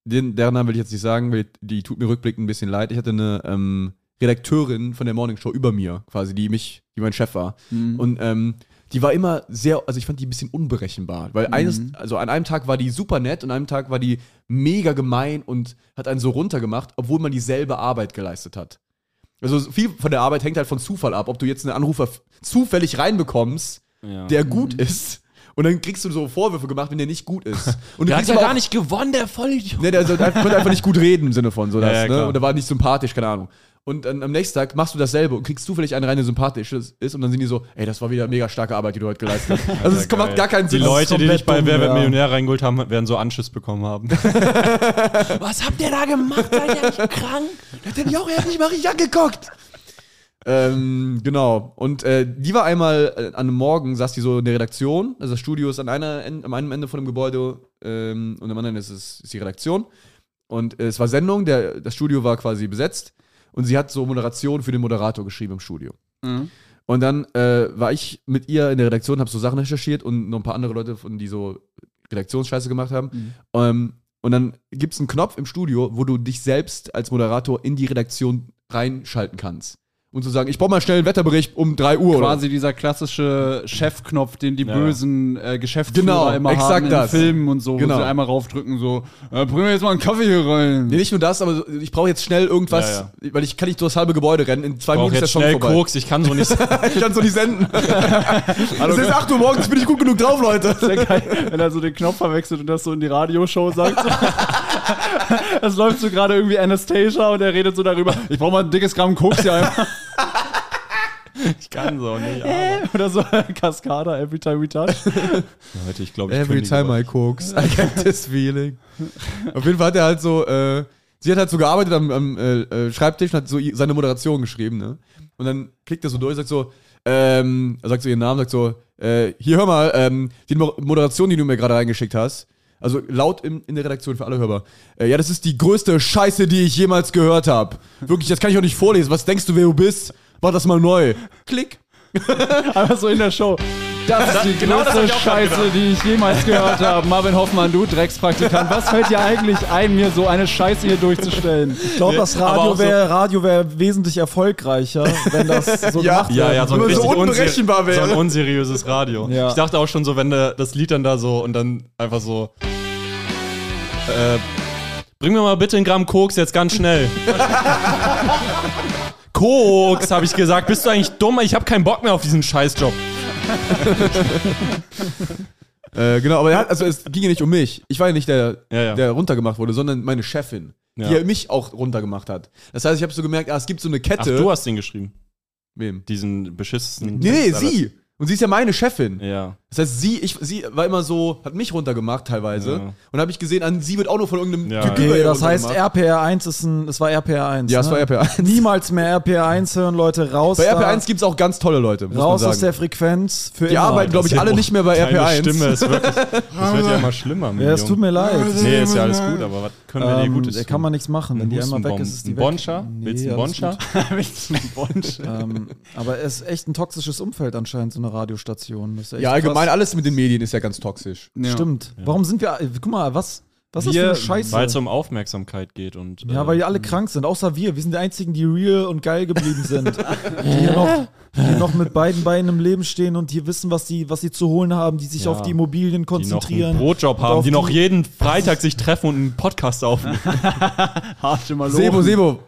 den, deren Namen will ich jetzt nicht sagen, weil die tut mir rückblickend ein bisschen leid. Ich hatte eine ähm, Redakteurin von der Morning Show über mir, quasi, die mich, die mein Chef war. Und ähm, die war immer sehr, also ich fand die ein bisschen unberechenbar, weil eines, also an einem Tag war die super nett und an einem Tag war die mega gemein und hat einen so runtergemacht, obwohl man dieselbe Arbeit geleistet hat. Also viel von der Arbeit hängt halt von Zufall ab, ob du jetzt einen Anrufer zufällig reinbekommst, Ja. der gut ist. Und dann kriegst du so Vorwürfe gemacht, wenn der nicht gut ist. Und du der hat ja gar nicht gewonnen, der Vollidiot. Nee, der der konnte einfach nicht gut reden im Sinne von so <laughs> das, Ja, ja, ne? Und der war nicht sympathisch, keine Ahnung. Und dann am nächsten Tag machst du dasselbe und kriegst zufällig einen rein, der sympathisch ist ist und dann sind die so, ey, das war wieder mega starke Arbeit, die du heute geleistet hast. Also <laughs> es macht gar keinen Die Sinn. Leute, die dich bei Wer wird ja. Millionär reingeholt haben, werden so Anschiss bekommen haben. <laughs> <laughs> Was habt ihr da gemacht? Seid ihr nicht krank? hat den Joch ja nicht mal richtig angeguckt. Ähm, genau. Und äh, die war einmal äh, an einem Morgen, saß die so in der Redaktion. Also das Studio ist an, einer, am einen Ende von dem Gebäude ähm, und am anderen ist, es, ist die Redaktion. Und äh, es war Sendung, der, das Studio war quasi besetzt. Und sie hat so Moderation für den Moderator geschrieben im Studio. Mhm. Und dann äh, war ich mit ihr in der Redaktion, habe so Sachen recherchiert und noch ein paar andere Leute, von die so Redaktionsscheiße gemacht haben. Ähm, und dann gibt es einen Knopf im Studio, wo du dich selbst als Moderator in die Redaktion reinschalten kannst. Und zu sagen, ich brauche mal schnell einen Wetterbericht um 3 Uhr. Quasi dieser klassische Chefknopf, den die Ja. bösen äh, Geschäftsführer Genau, immer exakt haben in das. Filmen und so, Genau. wo sie einmal raufdrücken, so, äh, bring mir jetzt mal einen Kaffee hier rein. Nee, nicht nur das, aber ich brauche jetzt schnell irgendwas, weil ich kann nicht durch das halbe Gebäude rennen. In zwei Ich Minuten ist jetzt Song schnell vorbei. Koks, ich kann so nicht. <laughs> ich kann so nicht senden. <laughs> es ist 8 Uhr morgens, ich bin nicht gut genug drauf, Leute. Sehr geil, wenn er so den Knopf verwechselt und das so in die Radioshow sagt. <laughs> Es läuft so gerade irgendwie Anastasia und er redet so darüber, ich brauche mal ein dickes Gramm Koks hier einmal. <laughs> ich kann so nicht. Aber. Oder so Cascada, every time we touch. <laughs> Leute, ich glaube, ich Every time. I cooks, I get this feeling. Auf jeden Fall hat er halt so, äh, sie hat halt so gearbeitet am, am äh, äh, Schreibtisch und hat so i- seine Moderation geschrieben, ne? Und dann klickt er so durch, sagt so, ähm, er sagt so ihren Namen, sagt so, äh, hier hör mal, ähm, die Mo- Moderation, die du mir gerade reingeschickt hast, also laut in, in der Redaktion für alle hörbar, äh, ja, das ist die größte Scheiße, die ich jemals gehört habe. Wirklich, das kann ich auch nicht vorlesen. Was denkst du, wer du bist? Mach das mal neu. Klick. <laughs> Einfach so in der Show. Das ist die genau größte Scheiße, die ich jemals gehört habe. Marvin Hoffmann, du Dreckspraktikant, was fällt dir eigentlich ein, mir so eine Scheiße hier durchzustellen? Ich glaube, das Aber Radio so- wäre Radio wär wesentlich erfolgreicher, wenn das so <laughs> Ja. gemacht Ja, ja, so ein, so unberechenbar wäre. so ein unseriöses Radio. Ja. Ich dachte auch schon so, wenn der, das Lied dann da so und dann einfach so. Äh, bring mir mal bitte ein Gramm Koks jetzt ganz schnell. <laughs> Koks, habe ich gesagt. Bist du eigentlich dumm? Ich habe keinen Bock mehr auf diesen Scheißjob. <laughs> Äh, genau, aber er hat, also es ging ja nicht um mich. Ich war ja nicht der, Ja, ja. der runtergemacht wurde, sondern meine Chefin, Ja. die ja mich auch runtergemacht hat. Das heißt, ich habe so gemerkt, ah, es gibt so eine Ach, Kette. du hast den geschrieben. Wem? Diesen beschissenen. Nee, nee, Text, sie. Und sie ist ja meine Chefin. Ja. Das heißt, sie, ich, sie war immer so, hat mich runtergemacht teilweise. Ja. Und habe ich gesehen, an sie wird auch nur von irgendeinem Ja. Typ über Okay, das heißt, runtergemacht. RPR1 ist ein, es war RPR1. Ja, es ne? war RPR1. Niemals mehr RPR1 hören, Leute, raus. Bei da, RP1 gibt es auch ganz tolle Leute, muss raus man aus der. Frequenz für Die immer. arbeiten, glaube ich, alle nicht mehr bei Deine RP1. Stimme ist wirklich. <laughs> Das wird ja immer schlimmer. Ja, es tut mir leid. Nee, ist ja alles gut, aber was können wir dir Ähm, Gutes da tun? kann man nichts machen. Wenn die einmal weg ist, ist die Ein weg. Bonscha? Nee, Willst du einen alles Bonscha? gut. <laughs> Ähm, aber es ist echt ein toxisches Umfeld anscheinend, so eine Radiostation. Das ist echt Ja, allgemein krass. alles mit den Medien ist ja ganz toxisch. Ja. Stimmt. Warum sind wir, guck mal, was, was ist das für Wir- eine Scheiße? Weil es um Aufmerksamkeit geht und. ja, äh, weil die alle krank sind, außer wir. Wir sind die einzigen, die real und geil geblieben sind. die, hier noch, die noch mit beiden Beinen im Leben stehen und hier wissen, was sie, was sie zu holen haben, die sich Ja. auf die Immobilien die noch konzentrieren. einen Brotjob haben, auf die noch die- jeden Freitag sich treffen und einen Podcast aufnehmen. <laughs> Sebo, Sebo.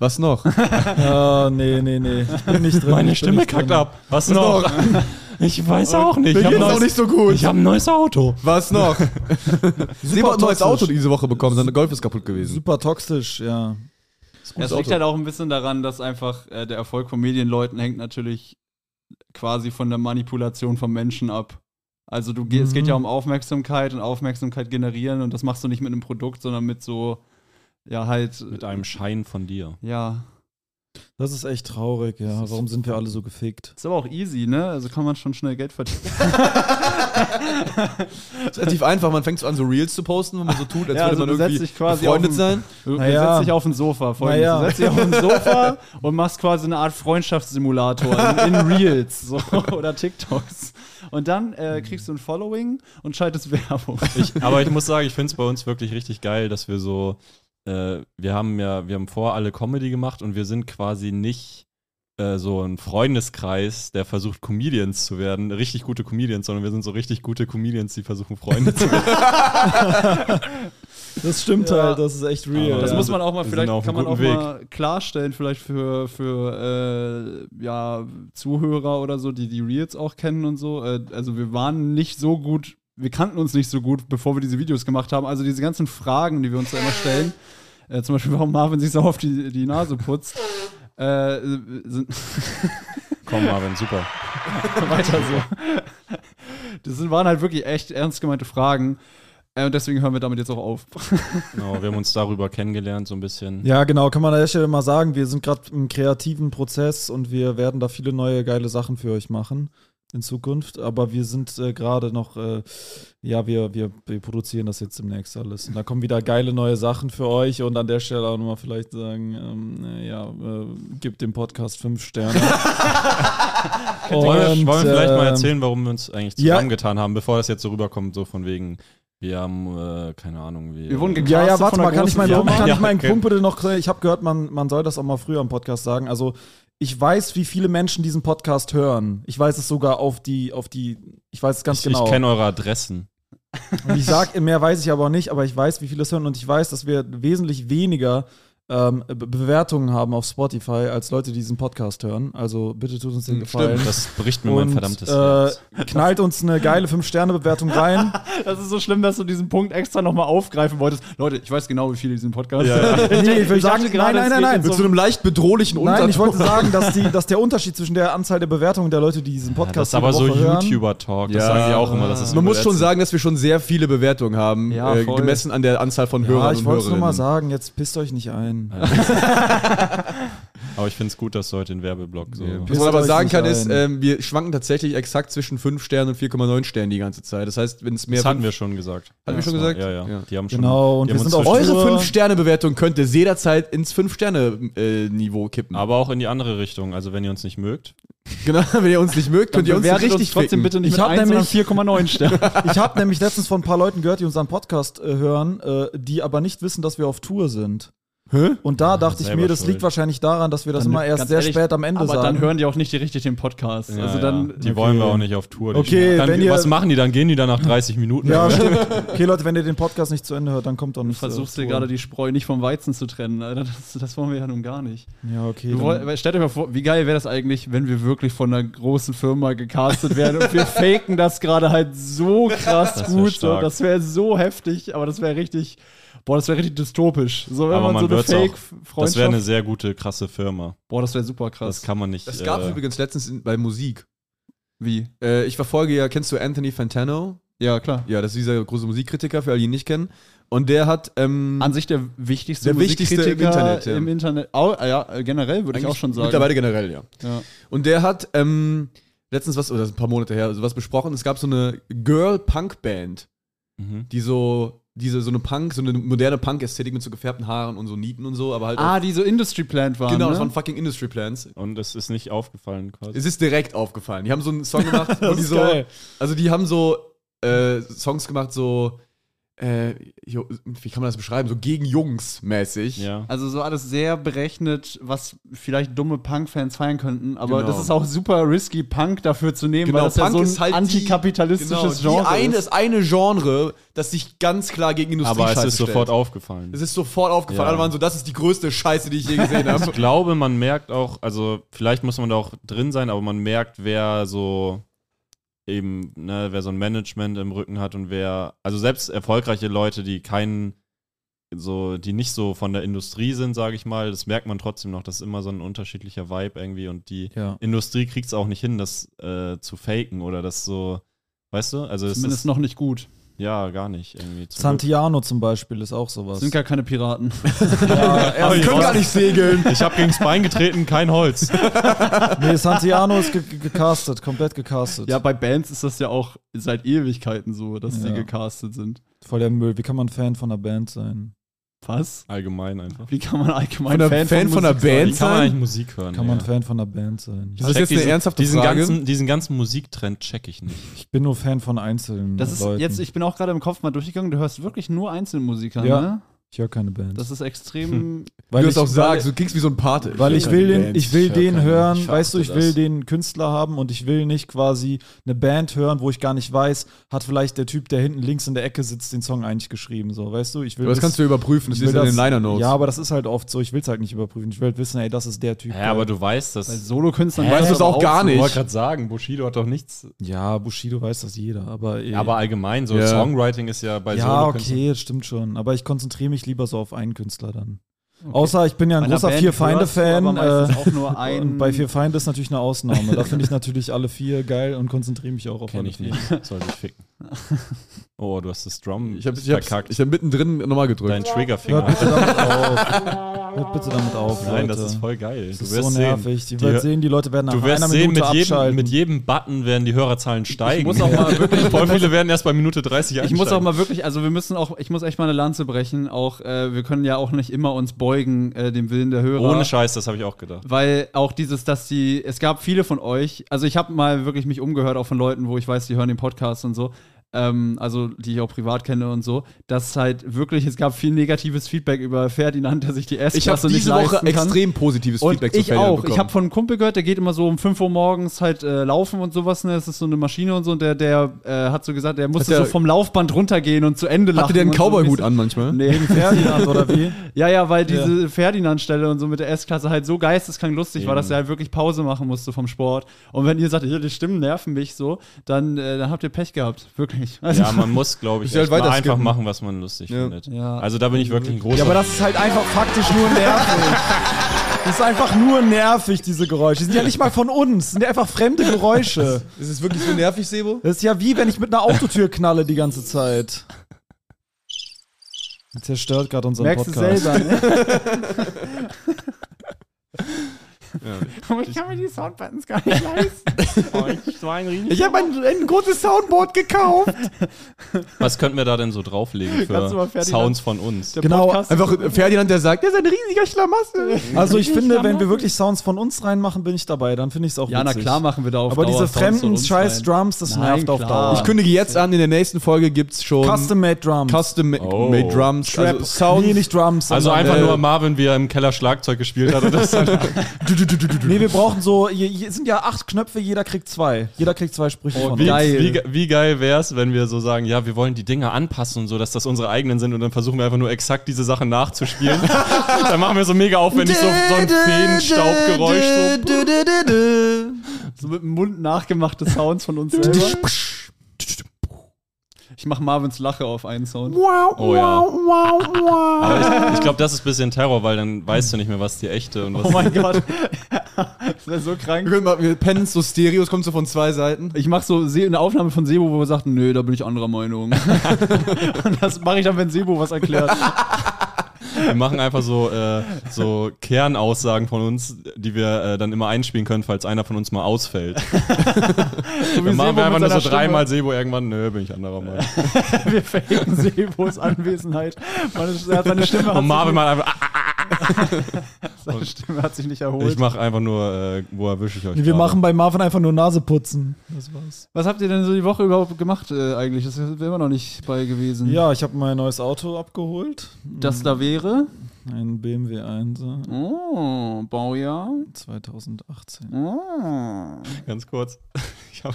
Was noch? Ah, <laughs> nee, nee, nee. Ich bin nicht drin. Meine Stimme nicht drin. kackt ab. Was noch? <laughs> Ich weiß auch nicht. Ich Mir habe geht's auch nicht so gut. ich hab ein neues Auto. Was noch? <laughs> Sebo hat ein neues. Auto diese Woche bekommen, sein Golf ist kaputt gewesen. Super toxisch, ja. Es liegt halt auch ein bisschen daran, dass einfach äh, der Erfolg von Medienleuten hängt natürlich quasi von der Manipulation von Menschen ab. Also du geh- es geht ja um Aufmerksamkeit und Aufmerksamkeit generieren und das machst du nicht mit einem Produkt, sondern mit so ja halt Mit einem Schein von dir. ja. Das ist echt traurig, ja. Warum sind wir alle so gefickt? Ist aber auch easy, ne? Also kann man schon schnell Geld verdienen. Das <laughs> <laughs> ist relativ einfach, man fängt so an, so Reels zu posten, wo man so tut, als Ja, also würde du man setzt irgendwie dich quasi befreundet auf sein. Du Naja. setzt dich auf ein Sofa, folgendes. Naja. Du setzt dich auf ein Sofa <laughs> und machst quasi eine Art Freundschaftssimulator in, in Reels so, oder TikToks. Und dann äh, kriegst du ein Following und schaltest Werbung. Ich, aber ich muss sagen, ich finde es bei uns wirklich richtig geil, dass wir so, äh, wir haben ja, wir haben vor alle Comedy gemacht und wir sind quasi nicht äh, so ein Freundeskreis, der versucht, Comedians zu werden, richtig gute Comedians, sondern wir sind so richtig gute Comedians, die versuchen, Freunde zu werden. Das stimmt Ja. halt, das ist echt real. Aber Das ja. muss man auch mal, wir vielleicht kann man auch guten mal klarstellen, vielleicht für, für äh, ja, Zuhörer oder so, die die Reels auch kennen und so. Äh, also wir waren nicht so gut, wir kannten uns nicht so gut, bevor wir diese Videos gemacht haben. Also diese ganzen Fragen, die wir uns da immer stellen, äh, zum Beispiel, warum Marvin sich so oft die, die Nase putzt, äh, sind <laughs> Komm, Marvin, super. <laughs> weiter so. Das sind, waren halt wirklich echt ernst gemeinte Fragen. Äh, und deswegen hören wir damit jetzt auch auf. <laughs> Genau, wir haben uns darüber kennengelernt, so ein bisschen. Ja, genau, kann man an der Stelle mal sagen, wir sind gerade im kreativen Prozess und wir werden da viele neue geile Sachen für euch machen in Zukunft. Aber wir sind äh, gerade noch, äh, ja, wir, wir, wir produzieren das jetzt demnächst alles. Und da kommen wieder geile neue Sachen für euch und an der Stelle auch nochmal vielleicht sagen, ähm, äh, ja, äh, gebt dem Podcast fünf Sterne. <laughs> wollen, wir, wollen wir vielleicht mal ähm, erzählen, warum wir uns eigentlich ja. zusammengetan haben, bevor das jetzt so rüberkommt, so von wegen, wir haben, äh, keine Ahnung, wir, Wir wurden Ja, gecastet ja, warte von mal, kann ich meinen Firma. kann Ja, ich meinen okay. Punkt bitte noch, ich habe gehört, man, man soll das auch mal früher im Podcast sagen. Also ich weiß, wie viele Menschen diesen Podcast hören. Ich weiß es sogar auf die, auf die, ich weiß es ganz ich, genau. ich kenne eure Adressen. Und ich sag, mehr weiß ich aber auch nicht, aber ich weiß, wie viele es hören und ich weiß, dass wir wesentlich weniger ähm, Be Bewertungen haben auf Spotify als Leute, die diesen Podcast hören. Also bitte tut uns den Hm, Gefallen. stimmt. Das bricht mir mein Und verdammtes äh, Herz. knallt uns eine geile 5-Sterne-Bewertung rein. <laughs> Das ist so schlimm, dass du diesen Punkt extra nochmal aufgreifen wolltest. Leute, ich weiß genau, wie viele diesen Podcast <laughs> nee, ich will Ich sagen, gerade, nein, nein, nein, nein. Mit so einem leicht bedrohlichen Nein, ich wollte Unterton. sagen, dass, die, <laughs> dass der Unterschied zwischen der Anzahl der Bewertungen der Leute, die diesen Ja, Podcast das ist aber so YouTuber-Talk, das Ja. sagen die auch immer. Das ist Man muss schon sagen, dass wir schon sehr viele Bewertungen haben, Ja, äh, gemessen an der Anzahl von Ja, Hörern ich und wollte es nur mal sagen, jetzt pisst euch nicht ein. <laughs> Aber ich finde es gut, dass du heute den Werbeblock so. Ja. Was man aber sagen kann, ist, ein. ähm, wir schwanken tatsächlich exakt zwischen 5 Sternen und 4,9 Sternen die ganze Zeit. Das heißt, wenn es mehr Das hatten wir schon gesagt. Hatten wir schon gesagt? Ja, ja. Ja. Die haben schon, Genau, und die wir haben sind uns Eure Tour. 5-Sterne-Bewertung könnte jederzeit ins 5-Sterne-Niveau kippen. Aber auch in die andere Richtung. Also wenn ihr uns nicht mögt, genau, <laughs> wenn ihr uns nicht mögt, könnt ihr uns richtig trotzdem ficken. bitte nicht Ich mit hab 1, sondern nämlich- 4,9 Sterne. <laughs> Ich habe nämlich letztens von ein paar Leuten gehört, die unseren Podcast äh, hören, äh, die aber nicht wissen, dass wir auf Tour sind. Hä? Und da dachte ich mir, das schuld. liegt wahrscheinlich daran, dass wir das Dann immer erst sehr ehrlich, spät am Ende Aber sagen. dann hören die auch nicht die richtig den Podcast. ja, also ja. dann, die wollen wir auch nicht auf Tour. Okay, dann, wenn ihr- was machen die dann? Gehen die dann nach 30 Minuten? ja, <laughs> stimmt. Okay, Leute, wenn ihr den Podcast nicht zu Ende hört, dann kommt doch du nicht versuchst Tour. gerade die Spreu nicht vom Weizen zu trennen. Alter. Das, das wollen wir ja nun gar nicht. Ja, okay. Du dann- woll, stellt euch mal vor, wie geil wäre das eigentlich, wenn wir wirklich von einer großen Firma gecastet werden und wir <laughs> faken das gerade halt so krass Das gut. So. stark. Das wäre so heftig, aber das wäre richtig, boah, das wäre richtig dystopisch. So, wenn Aber man, man so eine auch- Das wäre Fake-Freundschaft. eine sehr gute, krasse Firma. Boah, das wäre super Das krass. kann man nicht. Das gab es äh, übrigens letztens in, bei Musik. Wie? Äh, ich verfolge ja, kennst du Anthony Fantano? Ja, klar. Ja, das ist dieser große Musikkritiker, für alle, die ihn nicht kennen. Und der hat, ähm, An sich der wichtigste Der wichtigste im Internet, ja. Im Internet äh, ja, äh, generell würde ich auch schon sagen. Mittlerweile generell, ja. Ja. Und der hat ähm, letztens was, oder das ist ein paar Monate her, also was besprochen. Es gab so eine Girl-Punk-Band, mhm. die so, diese, so eine Punk, so eine moderne Punk-Ästhetik mit so gefärbten Haaren und so Nieten und so, aber halt. Ah, die so Industry Plant waren. genau, ne? das waren fucking Industry Plans. Und es ist nicht aufgefallen quasi. Es ist direkt aufgefallen. Die haben so einen Song <laughs> gemacht, wo die ist so. geil. Also die haben so äh, Songs gemacht, so. Äh, jo- wie kann man das beschreiben? So gegen Jungs mäßig. ja. Also so alles sehr berechnet, was vielleicht dumme Punk-Fans feiern könnten, aber Genau. das ist auch super risky, Punk dafür zu nehmen, Genau, weil das ja Punk so ein ist halt die- antikapitalistisches genau, Genre die eine, ist. das eine Genre, das sich ganz klar gegen Industrie Aber es ist sofort stellt. aufgefallen. Es ist sofort aufgefallen. Ja. Alle waren so, das ist die größte Scheiße, die ich je gesehen habe. Ich glaube, man merkt auch, also vielleicht muss man da auch drin sein, aber man merkt, wer so eben, ne, wer so ein Management im Rücken hat und wer, also selbst erfolgreiche Leute, die keinen, so, die nicht so von der Industrie sind, sage ich mal, das merkt man trotzdem noch, das ist immer so ein unterschiedlicher Vibe irgendwie und die Ja. Industrie kriegt es auch nicht hin, das äh, zu faken oder das so, weißt du? Also es Zumindest ist, noch nicht gut. Ja, gar nicht irgendwie. zum Santiano zum Beispiel ist auch sowas. Sind gar keine Piraten. <laughs> ja, Aber erst- ich können gar nicht segeln. Ich habe gegens Bein getreten, kein Holz. <laughs> nee, Santiano ist ge ge gecastet, komplett gecastet. ja, bei Bands ist das ja auch seit Ewigkeiten so, dass die Ja. gecastet sind. Voll der Müll. Wie kann man Fan von einer Band sein? Was? Allgemein einfach. Wie kann man allgemein Von der Fan von der Musik Band? sein? Wie kann man eigentlich Musik hören? Kann man ja. Fan von einer Band sein? Ist das Check jetzt eine diesen- ernsthafte diesen Frage? Ganzen, diesen ganzen Musiktrend check ich nicht. Ich bin nur Fan von einzelnen Das ist Leuten. jetzt, ich bin auch gerade im Kopf mal durchgegangen, du hörst wirklich nur Einzelmusiker, Ja. ne? Ich höre keine Band. Das ist extrem. Weil du es auch sagst, du klingst wie so ein Pate. Weil ich will den, ich will Ich den keine- hören, ich weißt du, ich verachte will das. den Künstler haben und ich will nicht quasi eine Band hören, wo ich gar nicht weiß, hat vielleicht der Typ, der hinten links in der Ecke sitzt, den Song eigentlich geschrieben, so, weißt du? Ich will Aber das kannst du überprüfen, das ich will ist in den das- Liner Notes. Ja, aber das ist halt oft so, ich will es halt nicht überprüfen. Ich will halt wissen, ey, das ist der Typ. Ja, aber du weißt Bei das. Solokünstlern Hä? weiß Weißt du es auch gar nicht? Ich wollte gerade sagen, Bushido hat doch nichts. ja, Bushido weiß das jeder, aber eh. Aber allgemein, so Ja. Songwriting ist ja bei ja, Solokünstlern- okay, das stimmt schon. Aber ich konzentriere mich lieber so auf einen Künstler dann. Außer ich bin ja ein Bei einer großer Band Vier Feinde-Fan. Äh, auch nur ein. und <laughs> bei Vier Feinde ist natürlich eine Ausnahme. Da finde ich natürlich alle vier geil und konzentriere mich auch auf Kenn alle ich vier. nicht. Soll sich ficken. Oh, du hast das Drum Ich habe ich hab's- verkackt. ich hab mittendrin nochmal gedrückt. Dein Hört Triggerfinger. bitte damit <laughs> auf. Hört bitte damit auf, Nein, Leute. das ist voll geil. Das du ist wirst so nervig. Sehen. Die, werden sehen, die Leute werden nach Du wirst einer sehen, Minute mit jedem, abschalten. mit jedem Button werden die Hörerzahlen steigen. muss auch mal wirklich- <laughs> Voll viele werden erst bei Minute 30 Ich einsteigen. muss auch mal wirklich, also wir müssen auch, ich muss echt mal eine Lanze brechen. Auch äh, wir können ja auch nicht immer uns beugen äh, dem Willen der Hörer. Ohne Scheiß, das habe ich auch gedacht. Weil auch dieses, dass die, es gab viele von euch, also ich habe mal wirklich mich umgehört, auch von Leuten, wo ich weiß, die hören den Podcast und so, ähm, also die ich auch privat kenne und so, dass halt wirklich, es gab viel negatives Feedback über Ferdinand, der sich die Ich habe S-Klasse nicht diese Woche leisten kann. extrem positives Und Feedback zu ich Ferdinand auch. bekommen. Ich habe von einem Kumpel gehört, der geht immer so um 5 Uhr morgens halt äh, laufen und sowas. Ne? Das ist so eine Maschine und so. Und der, der äh, hat so gesagt, der musste der- so vom Laufband runtergehen und zu Ende lachen. Hatte der einen so Cowboy-Hut bisschen- an manchmal? Nee. Ferdinand oder wie? <laughs> Ja, ja, weil diese Ferdinand-Stelle und so mit der S-Klasse halt so geisteskrank lustig war, dass er halt wirklich Pause machen musste vom Sport. Und wenn ihr sagt, hier, die Stimmen nerven mich so, dann, äh, dann habt ihr Pech gehabt. Wirklich. Also, Ja, man muss, glaube <laughs> ich, halt einfach skippen. machen, was man lustig Ja. findet. Ja. Also da bin ich wirklich ein großer Ja, aber das ist halt einfach faktisch nur nervig. <laughs> Das ist einfach nur nervig, diese Geräusche. Die sind ja nicht mal von uns, das sind ja einfach fremde Geräusche. Ist es wirklich so nervig, Sebo? Das ist ja wie, wenn ich mit einer Autotür knalle die ganze Zeit. Zerstört gerade unseren merkst du Podcast. selber, ne? <laughs> Ja. ich kann mir die Soundbuttons gar nicht leisten. <laughs> Ich habe ein, ein großes Soundboard gekauft. Was könnten wir da denn so drauflegen für Sounds von uns? Der Genau, Podcast Einfach Ferdinand, der sagt, der ist ein riesiger Schlamassel. <laughs> Also ich finde, wenn wir wirklich Sounds von uns reinmachen, bin ich dabei. Dann finde ich es auch Ja, na witzig. klar machen wir da auf Aber Dauer diese fremden scheiß rein. Drums, das Nein, nervt auf. Dauer. Ich kündige jetzt an, in der nächsten Folge gibt's schon Custom-made Drums. Custom-Made Oh. Drums, Trap. also Sounds. Nee, nicht Drums. Also einfach äh, nur Marvin, wie er im Keller Schlagzeug gespielt hat. Und das dann Nee, wir brauchen so, hier, hier sind ja acht Knöpfe, jeder kriegt zwei. Jeder kriegt zwei Sprüche von wie, geil. Wie, wie geil wär's, wenn wir so sagen, ja, wir wollen die Dinge anpassen und so, dass das unsere eigenen sind und dann versuchen wir einfach nur exakt diese Sachen nachzuspielen. <laughs> dann machen wir so mega aufwendig so, so ein Feenstaubgeräusch. So. So mit dem Mund nachgemachte Sounds von uns selber. Ich mache Marvins Lache auf einen Sound. Oh ja. Aber ich, ich glaube, das ist ein bisschen Terror, weil dann weißt du nicht mehr, was die echte und was Oh mein <laughs> Gott. Das wäre so Wir, krank. mal- wir pennen so Stereos, kommt so von zwei Seiten. Ich mache so eine Aufnahme von Sebo, wo er sagt, nö, da bin ich anderer Meinung. <laughs> Und das mache ich dann, wenn Sebo was erklärt. <laughs> Wir machen einfach so, äh, so Kernaussagen von uns, die wir äh, dann immer einspielen können, falls einer von uns mal ausfällt. So <laughs> Dann machen wir einfach nur so dreimal Sebo irgendwann, nö, bin ich anderer Meinung. <laughs> Wir faken Sebos Anwesenheit. Meine, er hat seine Stimme Und Marvin mal einfach, ah, <laughs> seine Stimme hat sich nicht erholt. ich mache einfach nur, äh, wo erwische ich euch Wir gerade? machen bei Marvin einfach nur Nase putzen. Das war's. Was habt ihr denn so die Woche überhaupt gemacht äh, eigentlich? Das sind wir immer noch nicht bei gewesen. Ja, ich habe mein neues Auto abgeholt. Das da wäre? Ein BMW 1 Oh, Baujahr. 2018. Oh. Ganz kurz. <laughs> Ich, hab-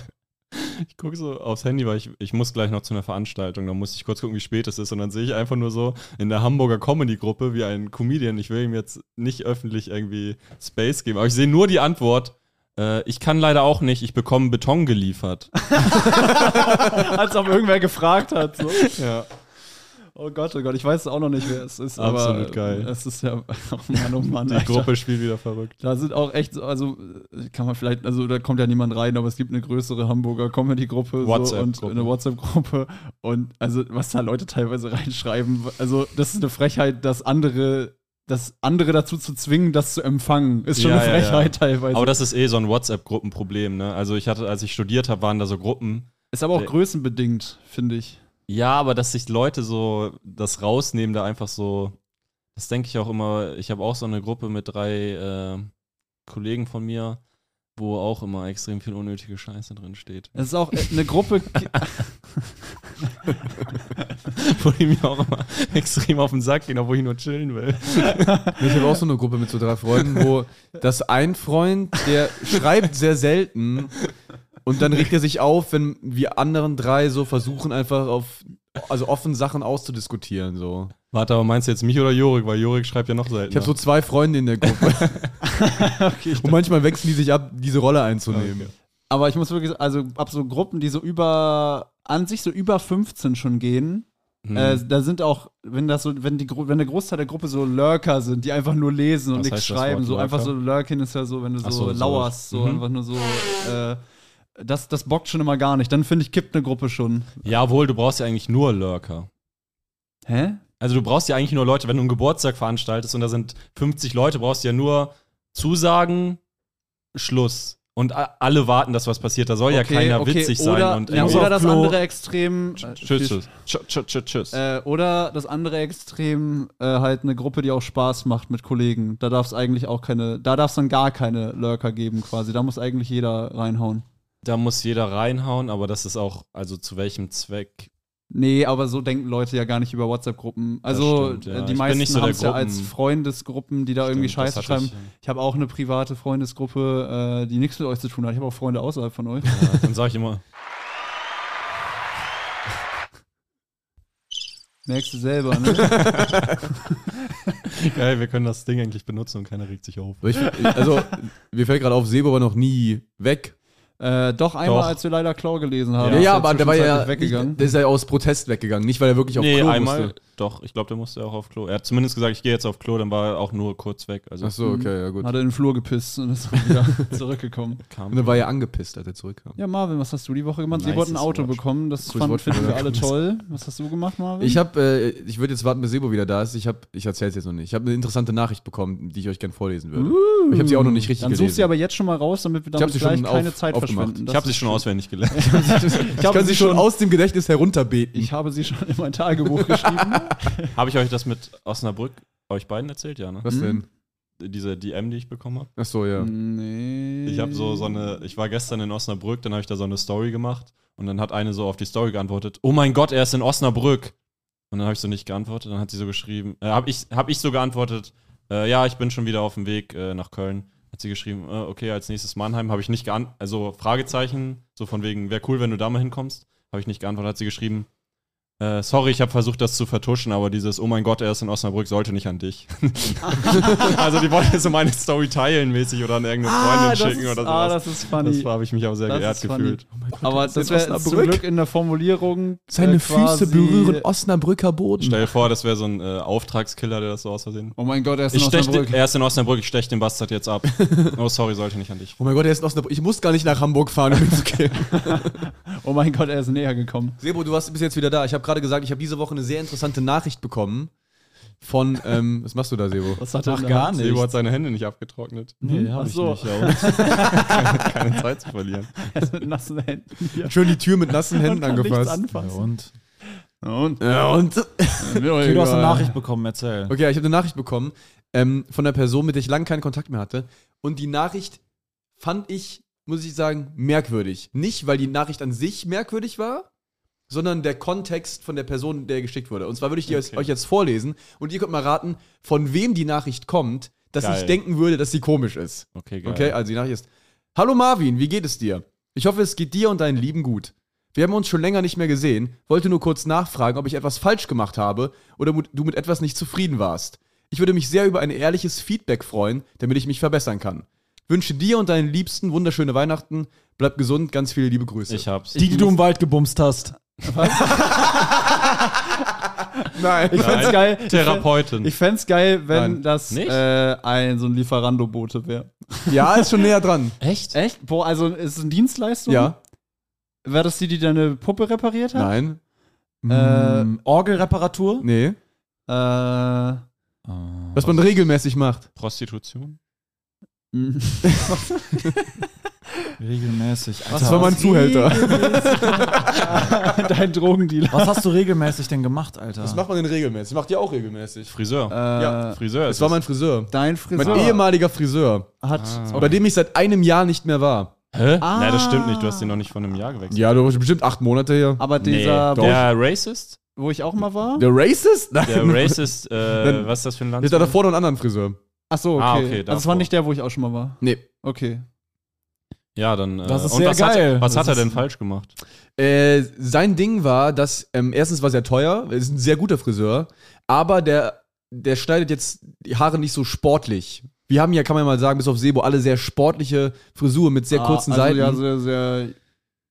<laughs> ich gucke so aufs Handy, weil ich, ich muss gleich noch zu einer Veranstaltung. Da muss ich kurz gucken, wie spät es ist. Und dann sehe ich einfach nur so in der Hamburger Comedy-Gruppe wie ein Comedian. Ich will ihm jetzt nicht öffentlich irgendwie Space geben, aber ich sehe nur die Antwort. Äh, ich kann leider auch nicht, ich bekomme Beton geliefert. <laughs> Als ob irgendwer gefragt hat. So. ja. Oh Gott, oh Gott, ich weiß auch noch nicht, wer es ist. Absolut geil. Es ist ja, oh Mann, oh Mann. Die Alter. Gruppe spielt wieder verrückt. Da sind auch echt, so- also kann man vielleicht, also da kommt ja niemand rein, aber es gibt eine größere Hamburger Comedy-Gruppe so, und eine WhatsApp-Gruppe und also was da Leute teilweise <laughs> reinschreiben, also das ist eine Frechheit, dass andere, das andere dazu zu zwingen, das zu empfangen, ist schon Ja, eine ja, ja. Frechheit teilweise. Aber das ist eh so ein WhatsApp-Gruppenproblem, ne? Also ich hatte, als ich studiert habe, waren da so Gruppen. ist aber auch äh, größenbedingt, finde ich. Ja, aber dass sich Leute so das rausnehmen, da einfach so, das denke ich auch immer. Ich habe auch so eine Gruppe mit drei äh, Kollegen von mir, wo auch immer extrem viel unnötige Scheiße drin steht. Es ist auch äh, eine Gruppe, <laughs> <laughs> wo die mir auch immer extrem auf den Sack gehen, obwohl ich nur chillen will. <laughs> Ich habe auch so eine Gruppe mit so drei Freunden, wo das ein Freund, der schreibt sehr selten und dann regt er sich auf, wenn wir anderen drei so versuchen, einfach auf, also offen Sachen auszudiskutieren. So. Warte, aber meinst du jetzt mich oder Jorik? Weil Jorik schreibt ja noch selten. Ich habe so zwei Freunde in der Gruppe. <laughs> <laughs> und manchmal wechseln die sich ab, diese Rolle einzunehmen. aber ich muss wirklich, sagen, also ab so Gruppen, die so über, an sich so über 15 schon gehen, Hm. Äh, da sind auch, wenn das so, wenn die wenn der Großteil der Gruppe so Lurker sind, die einfach nur lesen und Was nichts schreiben, so einfach so Lurker? Lurkin ist ja so, wenn du so, so, so. lauerst, so Mhm. einfach nur so äh, das, das bockt schon immer gar nicht. Dann finde ich, kippt eine Gruppe schon. Ja, wohl, du brauchst ja eigentlich nur Lurker. Hä? Also du brauchst ja eigentlich nur Leute, wenn du einen Geburtstag veranstaltest und da sind 50 Leute, brauchst du ja nur Zusagen, Schluss. Und alle warten, dass was passiert. Da soll ja keiner witzig sein. Oder, und ja, oder das Klo. andere Extrem. äh, Tschüss, tschüss. Tschüss, tschüss, tschüss, tschüss. Äh, oder das andere Extrem, äh, halt eine Gruppe, die auch Spaß macht mit Kollegen. Da darf es eigentlich auch keine, da darf es dann gar keine Lurker geben quasi. Da muss eigentlich jeder reinhauen. Da muss jeder reinhauen, aber das ist auch, also zu welchem Zweck? Nee, aber so denken Leute ja gar nicht über WhatsApp-Gruppen. Also stimmt, ja. äh, Ich die bin meisten so haben es ja als Gruppen- Freundesgruppen, die da irgendwie Stimmt, das Scheiße schreiben. ich, Ich habe auch eine private Freundesgruppe, äh, die nichts mit euch zu tun hat. Ich habe auch Freunde außerhalb von euch. Ja, dann sage ich immer, Merkst du selber, ne? <laughs> geil, wir können das Ding eigentlich benutzen und keiner regt sich auf. Ich, also, mir fällt gerade auf, Sebo war noch nie weg. Äh, doch einmal, Doch. als wir leider Klau gelesen haben. Ja, ja, er aber der war ja weggegangen. Der ist ja aus Protest weggegangen, nicht weil er wirklich auf nee, Klo einmal, musste. Doch, ich glaube, der musste auch auf Klo. Er hat zumindest gesagt, ich gehe jetzt auf Klo, dann war er auch nur kurz weg. Also Ach so, okay, ja gut. Hat er in den Flur gepisst und ist <laughs> wieder zurückgekommen. kam Und dann war er angepisst, als er zurückkam. Ja, Marvin, was hast du die Woche gemacht? Sie Nices wollten ein Auto Wort. bekommen. Das Cooles fand, Wort für finden wir alle toll. Was hast du gemacht, Marvin? Ich habe, äh, ich würde jetzt warten, bis Sebo wieder da ist. Ich habe, ich erzähle es jetzt noch nicht. Ich habe eine interessante Nachricht bekommen, die ich euch gerne vorlesen würde. Ich habe sie auch noch nicht richtig Dann such gelesen. sie aber jetzt schon mal raus, damit wir damit sie gleich keine auf- Zeit aufgemacht. verschwenden. Ich habe sie schon auswendig <laughs> gelernt. ich kann sie schon aus dem Gedächtnis herunterbeten. Ich habe sie schon in mein Tagebuch geschrieben. <laughs> <laughs> habe ich euch das mit Osnabrück, euch beiden erzählt? Ja, ne? Was denn? Diese DM, die ich bekommen habe. Ach so, ja. Nee. Ich habe so, so eine, ich war gestern in Osnabrück, dann habe ich da so eine Story gemacht und dann hat eine so auf die Story geantwortet, oh mein Gott, er ist in Osnabrück. Und dann habe ich so nicht geantwortet, dann hat sie so geschrieben, äh, habe ich, hab ich so geantwortet, äh, ja, ich bin schon wieder auf dem Weg äh, nach Köln. Hat sie geschrieben, äh, okay, als nächstes Mannheim, habe ich nicht geantwortet, also Fragezeichen, so von wegen, wäre cool, wenn du da mal hinkommst. Habe ich nicht geantwortet, hat sie geschrieben, äh, sorry, ich habe versucht, das zu vertuschen, aber dieses, oh mein Gott, er ist in Osnabrück, sollte nicht an dich. <laughs> also die wollte so meine Story teilen mäßig oder an irgendeine Freundin das schicken ist, oder ah, sowas. das ist funny. Das habe ich mich aber sehr Das geehrt ist funny. gefühlt. aber das wäre zum Glück in der Formulierung. Seine äh, Füße berühren Osnabrücker Boden. Stell dir vor, das wäre so ein äh, Auftragskiller, der das so aus Versehen. Oh mein Gott, er ist in Ich Osnabrück. er ist in Osnabrück, ich stech den Bastard jetzt ab. <laughs> Oh, sorry, sollte nicht an dich. Oh mein Gott, er ist in Osnabrück. Ich muss gar nicht nach Hamburg fahren, um ihn zu killen. Oh mein Gott, er ist näher gekommen. Sebo, du warst bis jetzt wieder da. Ich habe gerade gesagt, ich habe diese Woche eine sehr interessante Nachricht bekommen von, ähm, was machst du da, Sebo? Was hat Ach, gar Sebo hat seine Hände nicht abgetrocknet. Nee, hab Ach ich so. nicht, Ja, <laughs> keine, keine Zeit zu verlieren. mit nassen Händen hier. Schön die Tür mit nassen Händen angefasst. anfassen. Und? Und? Ja, und? Okay, <laughs> du hast eine Nachricht bekommen, erzähl. Okay, ich habe eine Nachricht bekommen ähm, von einer Person, mit der ich lange keinen Kontakt mehr hatte. Und die Nachricht fand ich, muss ich sagen, merkwürdig. Nicht, weil die Nachricht an sich merkwürdig war, sondern der Kontext von der Person, der geschickt wurde. Und zwar würde ich die Okay. euch jetzt vorlesen und ihr könnt mal raten, von wem die Nachricht kommt, dass Geil. ich denken würde, dass sie komisch ist. Okay, geil. Okay, also die Nachricht ist: Hallo Marvin, wie geht es dir? Ich hoffe, es geht dir und deinen Lieben gut. Wir haben uns schon länger nicht mehr gesehen, wollte nur kurz nachfragen, ob ich etwas falsch gemacht habe oder du mit etwas nicht zufrieden warst. Ich würde mich sehr über ein ehrliches Feedback freuen, damit ich mich verbessern kann. Wünsche dir und deinen Liebsten wunderschöne Weihnachten. Bleib gesund, ganz viele liebe Grüße. Ich hab's. Die, die du im Wald gebumst hast. <laughs> Nein. Ich fänd's Nein. geil. Therapeutin. Ich fänd's geil, wenn Nein. das Nicht? äh, ein so ein Lieferando-Bote wäre. Ja, ist schon näher dran. <laughs> Echt? Echt? Boah, also ist es eine Dienstleistung? Ja. Wäre das die, die deine Puppe repariert hat? Nein. Äh, Mm, Orgelreparatur? Nee. Äh, Was man regelmäßig macht. Prostitution? <laughs> Regelmäßig. Alter, Das war mein Zuhälter. <laughs> Dein Drogendealer. was hast du regelmäßig denn gemacht, Alter? Was macht man denn regelmäßig? Macht ihr auch regelmäßig. Friseur. Äh, Ja, Friseur Es ist war mein Friseur. Dein Friseur Mein ehemaliger Friseur. hat. Ah. Bei dem ich seit einem Jahr nicht mehr war. Hä? Ah. Nein, das stimmt nicht. Du hast den noch nicht von einem Jahr gewechselt. Ja, du warst bestimmt acht Monate hier. Aber Nee. dieser, wo, Der Racist? wo ich auch mal war? Der Racist? Nein. Der Racist, äh, was ist das für ein Land? Jetzt hat er vorne einen anderen Friseur. Ach so, okay. Ah, okay, also es war davor. nicht der, wo ich auch schon mal war. Nee. Okay. Ja, dann. Äh, Das ist und sehr was geil. Hat, was Das hat er denn falsch gemacht? Äh, sein Ding war, dass ähm, erstens war sehr teuer, er ist ein sehr guter Friseur, aber der, der schneidet jetzt die Haare nicht so sportlich. Wir haben ja, kann man ja mal sagen, bis auf Sebo, alle sehr sportliche Frisuren mit sehr Ah, kurzen also Seiten. Ja, sehr, sehr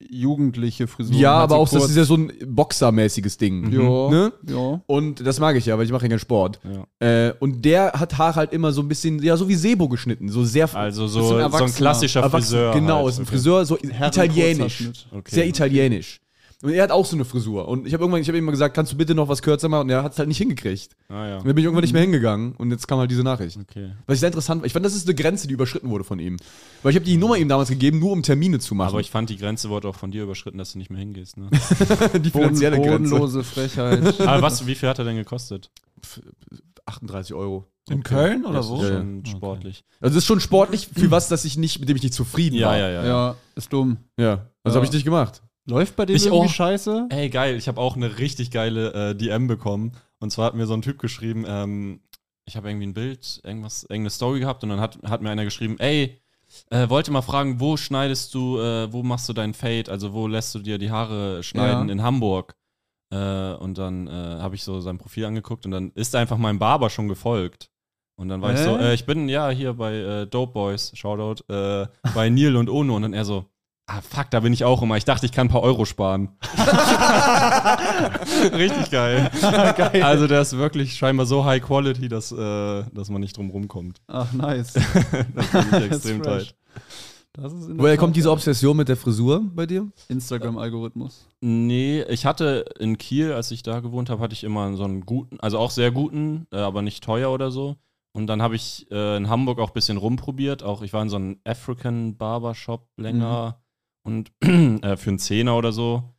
jugendliche Frisur. Ja, aber auch, das ist ja so ein Boxermäßiges Ding. Ja, Ne? ja. Und das mag ich ja, weil ich mache ja keinen Sport. Ja. Äh, und der hat Haare halt immer so ein bisschen, ja, so wie Sebo geschnitten. So sehr Also so, so ein klassischer erwachsen. Friseur. Genau, halt. ist ein. Friseur, so Herren- italienisch. Okay. Sehr italienisch. Und er hat auch so eine Frisur. Und ich habe irgendwann, ich habe ihm mal gesagt, kannst du bitte noch was kürzer machen? Und er hat es halt nicht hingekriegt. Ah ja. Und dann bin ich irgendwann nicht mehr hingegangen. Und jetzt kam halt diese Nachricht. Okay. Was ich sehr interessant war. Ich fand, das ist eine Grenze, die überschritten wurde von ihm. Weil ich habe die Nummer ihm damals gegeben, nur um Termine zu machen. Aber ich fand, die Grenze wurde auch von dir überschritten, dass du nicht mehr hingehst. Ne? <laughs> die Boden, finanzielle Grenze. bodenlose Frechheit. <laughs> Aber was, wie viel hat er denn gekostet? 38 Euro. In Köln oder Das wo? ist schon sportlich. Also das ist schon sportlich für was, dass ich nicht, mit dem ich nicht zufrieden Ja, war. ja, ja. ja. ja, ist dumm. Ja, das Ja. habe ich nicht gemacht. Läuft bei dir Ich irgendwie auch. scheiße? Ey, geil. Ich habe auch eine richtig geile äh, DM bekommen. Und zwar hat mir so ein Typ geschrieben, ähm, ich habe irgendwie ein Bild, irgendwas, irgendeine Story gehabt und dann hat, hat mir einer geschrieben, ey, äh, wollte mal fragen, wo schneidest du, äh, wo machst du deinen Fade? Also wo lässt du dir die Haare schneiden Ja. in Hamburg? Äh, und dann äh, habe ich so sein Profil angeguckt und dann ist einfach mein Barber schon gefolgt. Und dann war ich so, äh, ich bin ja hier bei Dope Boys, Shoutout, bei Neil und Ono. Und dann er so, ah fuck, da bin ich auch immer. Ich dachte, ich kann ein paar Euro sparen. <laughs> Richtig <laughs> geil. Also der ist wirklich scheinbar so high quality, dass, äh, dass man nicht drum rumkommt. Ach, nice. <laughs> Das finde ich extrem tight. Woher kommt diese geil. Obsession mit der Frisur bei dir? Instagram-Algorithmus. Nee, ich hatte in Kiel, als ich da gewohnt habe, hatte ich immer so einen guten, also auch sehr guten, äh, aber nicht teuer oder so. Und dann habe ich äh, in Hamburg auch ein bisschen rumprobiert. Auch ich war in so einem African Barbershop länger und <clears throat> äh, für einen Zehner oder so.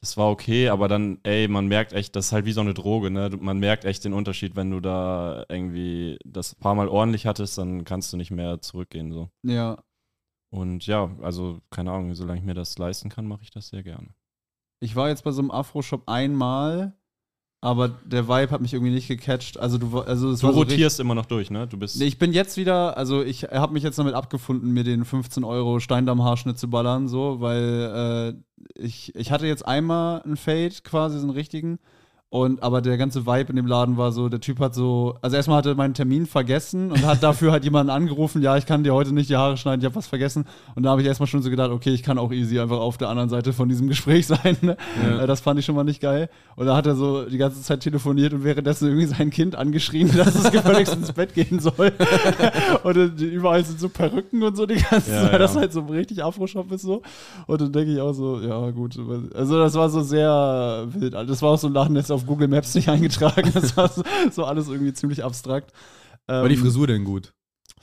Das war okay, aber dann, ey, man merkt echt, das ist halt wie so eine Droge, ne? Man merkt echt den Unterschied, wenn du da irgendwie das paar Mal ordentlich hattest, dann kannst du nicht mehr zurückgehen, so. Ja. Und ja, also, keine Ahnung, solange ich mir das leisten kann, mache ich das sehr gerne. Ich war jetzt bei so einem Afro-Shop einmal, aber der Vibe hat mich irgendwie nicht gecatcht. Also du, also es Du war so rotierst immer noch durch, ne? Du bist. Nee, ich bin jetzt wieder, also ich habe mich jetzt damit abgefunden, mir den 15 Euro Steindamm-Haarschnitt zu ballern, so, weil äh, ich, ich hatte jetzt einmal einen Fade, quasi so einen richtigen. Und aber der ganze Vibe in dem Laden war so, der Typ hat so, also erstmal hat er meinen Termin vergessen und hat dafür halt jemanden angerufen, ja, ich kann dir heute nicht die Haare schneiden, ich habe was vergessen. Und da habe ich erstmal schon so gedacht, okay, ich kann auch easy einfach auf der anderen Seite von diesem Gespräch sein. Ne? Äh, Das fand ich schon mal nicht geil. Und da hat er so die ganze Zeit telefoniert und währenddessen irgendwie sein Kind angeschrien, <laughs> dass es gefälligst ins Bett gehen soll. <laughs> und überall sind so Perücken und so die ganze Ja, Zeit, ja. das halt so richtig Afro-Shop ist so. Und dann denke ich auch so, ja gut. Also das war so sehr wild. Das war auch so ein Laden, der ist auf Google Maps nicht eingetragen. <laughs> Das war so, so alles irgendwie ziemlich abstrakt. War die Ähm, Frisur denn gut?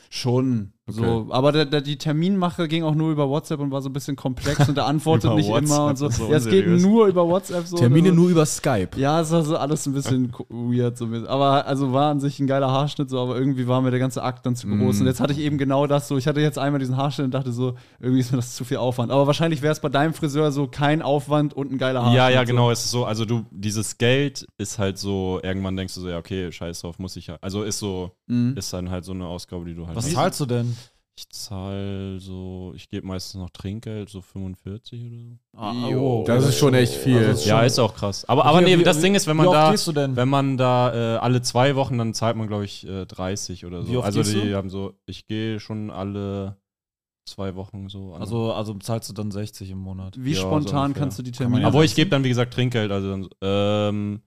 Schon. So, aber der, der, die Terminmache ging auch nur über WhatsApp und war so ein bisschen komplex und der antwortet <laughs> nicht immer WhatsApp, und so. so ja, es geht nur über WhatsApp so. Termine also, nur über Skype. Ja, es war so alles ein bisschen <laughs> weird. So. Aber also war an sich ein geiler Haarschnitt, so, aber irgendwie war mir der ganze Akt dann zu groß. Mm. Und jetzt hatte ich eben genau das so. Ich hatte jetzt einmal diesen Haarschnitt und dachte so, irgendwie ist mir das zu viel Aufwand. Aber wahrscheinlich wäre es bei deinem Friseur so kein Aufwand und ein geiler Haarschnitt. Ja, ja, so. genau, es ist so, also du, dieses Geld ist halt so, irgendwann denkst du so, ja, okay, scheiß drauf, muss ich ja. Also ist so, Mhm. ist dann halt so eine Ausgabe, die du halt Was zahlst du denn? Ich zahle so, ich gebe meistens noch Trinkgeld, so 45 oder so. Ah, Jo. Das ist schon echt viel. Also ist Ja, ist auch krass. Aber, aber nee, wie- das Ding ist, wenn man da, gehst du denn? wenn man da äh, alle zwei Wochen, dann zahlt man, glaube ich, äh, 30 oder so. Wie oft also die du? haben so, ich gehe schon alle zwei Wochen so. an. Also, also zahlst du dann 60 im Monat. Wie Ja, so spontan ungefähr. kannst du die Kann Termine ja Aber ich gebe dann, wie gesagt, Trinkgeld. Also, dann, ähm,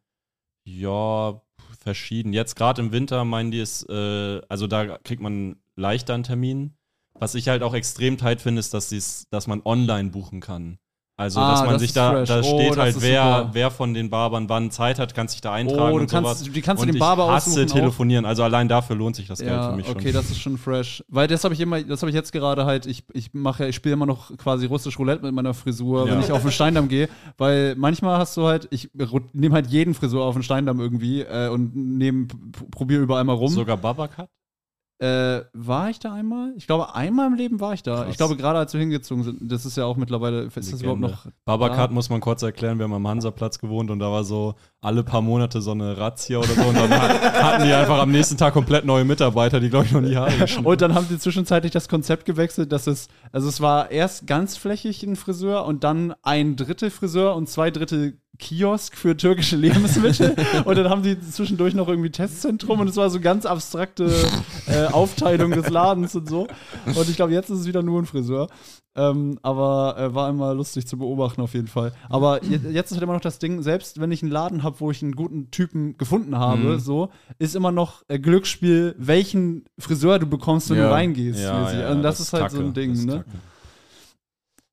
ja, verschieden. Jetzt gerade im Winter meinen die es, äh, also da kriegt man leichter einen Termin. Was ich halt auch extrem tight finde, ist, dass, die's, dass man online buchen kann. Also, Ah, dass man das sich da, fresh. da Oh, steht das halt, wer, super. wer von den Barbern wann Zeit hat, kannst dich da eintragen Oh, du und sowas. kannst, wie kannst du und den Barber ich hasse aussuchen? auch? telefonieren. Also allein dafür lohnt sich das Geld Ja, für mich okay, schon. das ist schon fresh. Weil das habe ich immer, das habe ich jetzt gerade halt, ich, ich mache, ich spiele immer noch quasi russisch Roulette mit meiner Frisur, wenn Ja. ich auf den Steindamm gehe. Weil manchmal hast du halt, ich nehme halt jeden Frisur auf den Steindamm irgendwie äh, und nehm, probiere überall mal rum. Sogar Babakat? Äh, war ich da einmal? Ich glaube, einmal im Leben war ich da. Krass. Ich glaube, gerade als wir hingezogen sind, das ist ja auch mittlerweile, ist das überhaupt Legende. noch. Babakat muss man kurz erklären, wir haben am Hansaplatz gewohnt und da war so alle paar Monate so eine Razzia oder so und dann hat- hatten die einfach am nächsten Tag komplett neue Mitarbeiter, die glaube ich noch nie geschnitten Und dann haben sie zwischenzeitlich das Konzept gewechselt, dass es, also es war erst ganzflächig ein Friseur und dann ein Drittel Friseur und zwei Drittel Kiosk für türkische Lebensmittel. <laughs> und dann haben sie zwischendurch noch irgendwie Testzentrum und es war so ganz abstrakte äh, Aufteilung des Ladens und so. Und ich glaube, jetzt ist es wieder nur ein Friseur. Ähm, aber äh, war immer lustig zu beobachten auf jeden Fall. Aber je, jetzt ist halt immer noch das Ding, selbst wenn ich einen Laden habe, wo ich einen guten Typen gefunden habe, Mhm. so, ist immer noch äh, Glücksspiel, welchen Friseur du bekommst, wenn Ja. du reingehst. Ja, ja, Und das, ist halt so Kacke, ein Ding, das ne?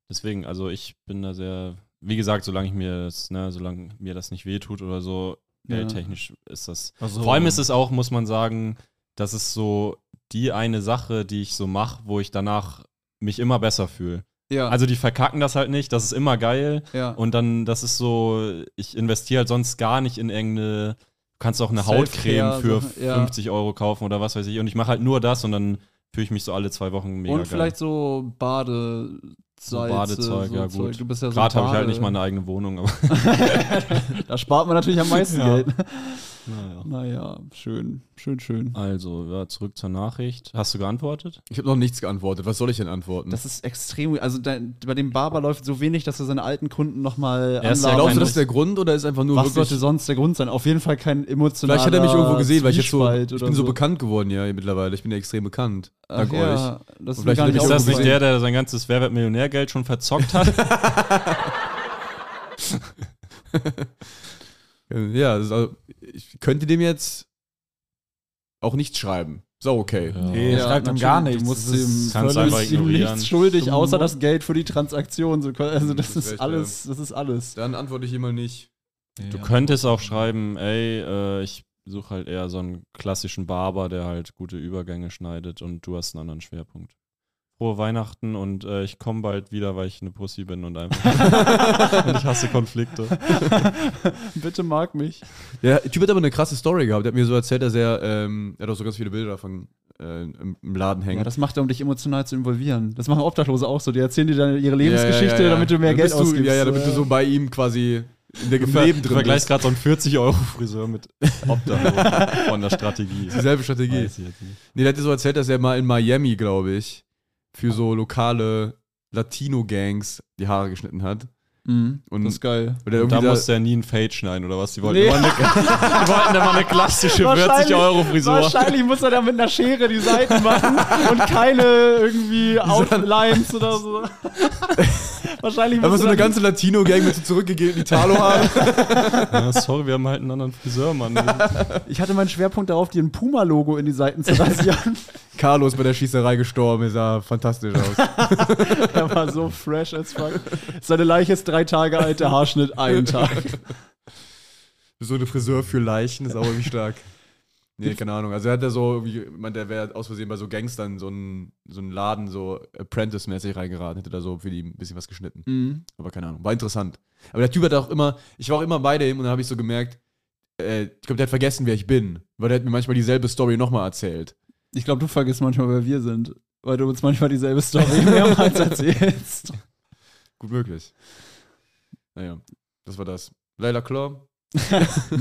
Deswegen, also ich bin da sehr, wie gesagt, solange ich mir das, ne, solange mir das nicht wehtut oder so, Ja. geldtechnisch ist das. Also, Vor allem ist es auch, muss man sagen, das ist so die eine Sache, die ich so mache, wo ich danach mich immer besser fühle. Ja, Also die verkacken das halt nicht, das ist immer geil. ja. Und dann, das ist so, ich investiere halt sonst gar nicht in irgendeine, du kannst auch eine Hautcreme für ja. 50 Euro kaufen oder was weiß ich. Und ich mache halt nur das und dann fühle ich mich so alle zwei Wochen mega Und geil. vielleicht so Badesalze. So Badezeug, ja, gut. Du bist ja so Gerade habe ich halt nicht mal eine eigene Wohnung, aber <laughs> <laughs> Da spart man natürlich am meisten Ja. Geld. Naja. Naja, schön, schön, schön. Also, ja, zurück zur Nachricht. Hast du geantwortet? Ich habe noch nichts geantwortet. Was soll ich denn antworten? Das ist extrem. Also da, bei dem Barber läuft so wenig, dass er seine alten Kunden nochmal ist ja anladen Glaubst du, das ist der Grund oder ist einfach nur Was wirklich. sollte sonst der Grund sein? Auf jeden Fall kein emotionaler Vielleicht hat er mich irgendwo gesehen, weil ich jetzt so. Ich bin so bekannt geworden, ja, mittlerweile. Ich bin ja extrem bekannt. Ach Dank euch. ja, das ist gar nicht Ist das nicht der, der sein ganzes Wer wird Millionärgeld schon verzockt hat? <laughs> <laughs> Ja, das ist also, ich könnte dem jetzt auch nichts schreiben. Auch okay. Nee, Ja, schreibt ihm gar nichts. Du musst Das ist ihm völlig ihm nichts schuldig, außer das Geld für die Transaktion. So, Also das ist alles, das ist alles. Dann antworte ich immer nicht. Du könntest auch schreiben, ey, äh, ich suche halt eher so einen klassischen Barber, der halt gute Übergänge schneidet und du hast einen anderen Schwerpunkt. Frohe Weihnachten und äh, ich komme bald wieder, weil ich eine Pussy bin und einfach. <laughs> <laughs> und ich hasse Konflikte. <laughs> Bitte mag mich. Der Typ hat aber eine krasse Story gehabt. Der hat mir so erzählt, dass er, ähm, er hat auch so ganz viele Bilder davon äh, im, im Laden hängen. Ja, das macht er, um dich emotional zu involvieren. Das machen Obdachlose auch so. Die erzählen dir dann ihre Lebensgeschichte, Ja, ja, ja. damit du mehr Dann Geld du, ausgibst. Ja, ja, damit du so bei ihm quasi in der, im Leben Du drin vergleichst bist. gerade so einen 40-Euro-Friseur mit Obdachlosen von der Strategie. Dieselbe Strategie. Weiß ich jetzt nicht. Nee, der hat dir so erzählt, dass er mal in Miami, glaube ich, für so lokale Latino-Gangs die Haare geschnitten hat. Mhm, Und- das ist geil. Und Und da musste er nie ein Fade schneiden, oder was? Die wollten, Nee. immer, eine, <laughs> die wollten immer eine klassische <laughs> Wahrscheinlich- 40-Euro-Frisur. Wahrscheinlich muss er da mit einer Schere die Seiten machen und keine irgendwie <laughs> Outlines oder so. Wahrscheinlich Aber muss so eine ganze Latino-Gang mit so zurückgegelten Italo-Haaren. Ja, sorry, wir haben halt einen anderen Friseur, Mann. Ich hatte meinen Schwerpunkt darauf, dir ein Puma-Logo in die Seiten zu rasieren. Carlos bei der Schießerei gestorben, sah fantastisch aus. <laughs> er war so fresh as fuck. Seine Leiche ist drei Tage alt, der Haarschnitt einen Tag. so eine Friseur für Leichen ist auch irgendwie stark. Nee, keine Ahnung. Also er hat da so, wie, man, der wäre aus Versehen bei so Gangstern so einen so einen Laden so Apprentice-mäßig reingeraten, hätte da so für die ein bisschen was geschnitten. Mhm. Aber keine Ahnung, war interessant. Aber der Typ hat auch immer, ich war auch immer bei dem und dann habe ich so gemerkt, äh, ich glaube, der hat vergessen, wer ich bin. Weil der hat mir manchmal dieselbe Story nochmal erzählt. Ich glaube, du vergisst manchmal, wer wir sind. Weil du uns manchmal dieselbe Story mehrmals <laughs> erzählst. Gut möglich. Naja, das war das. Leila Claw. <laughs>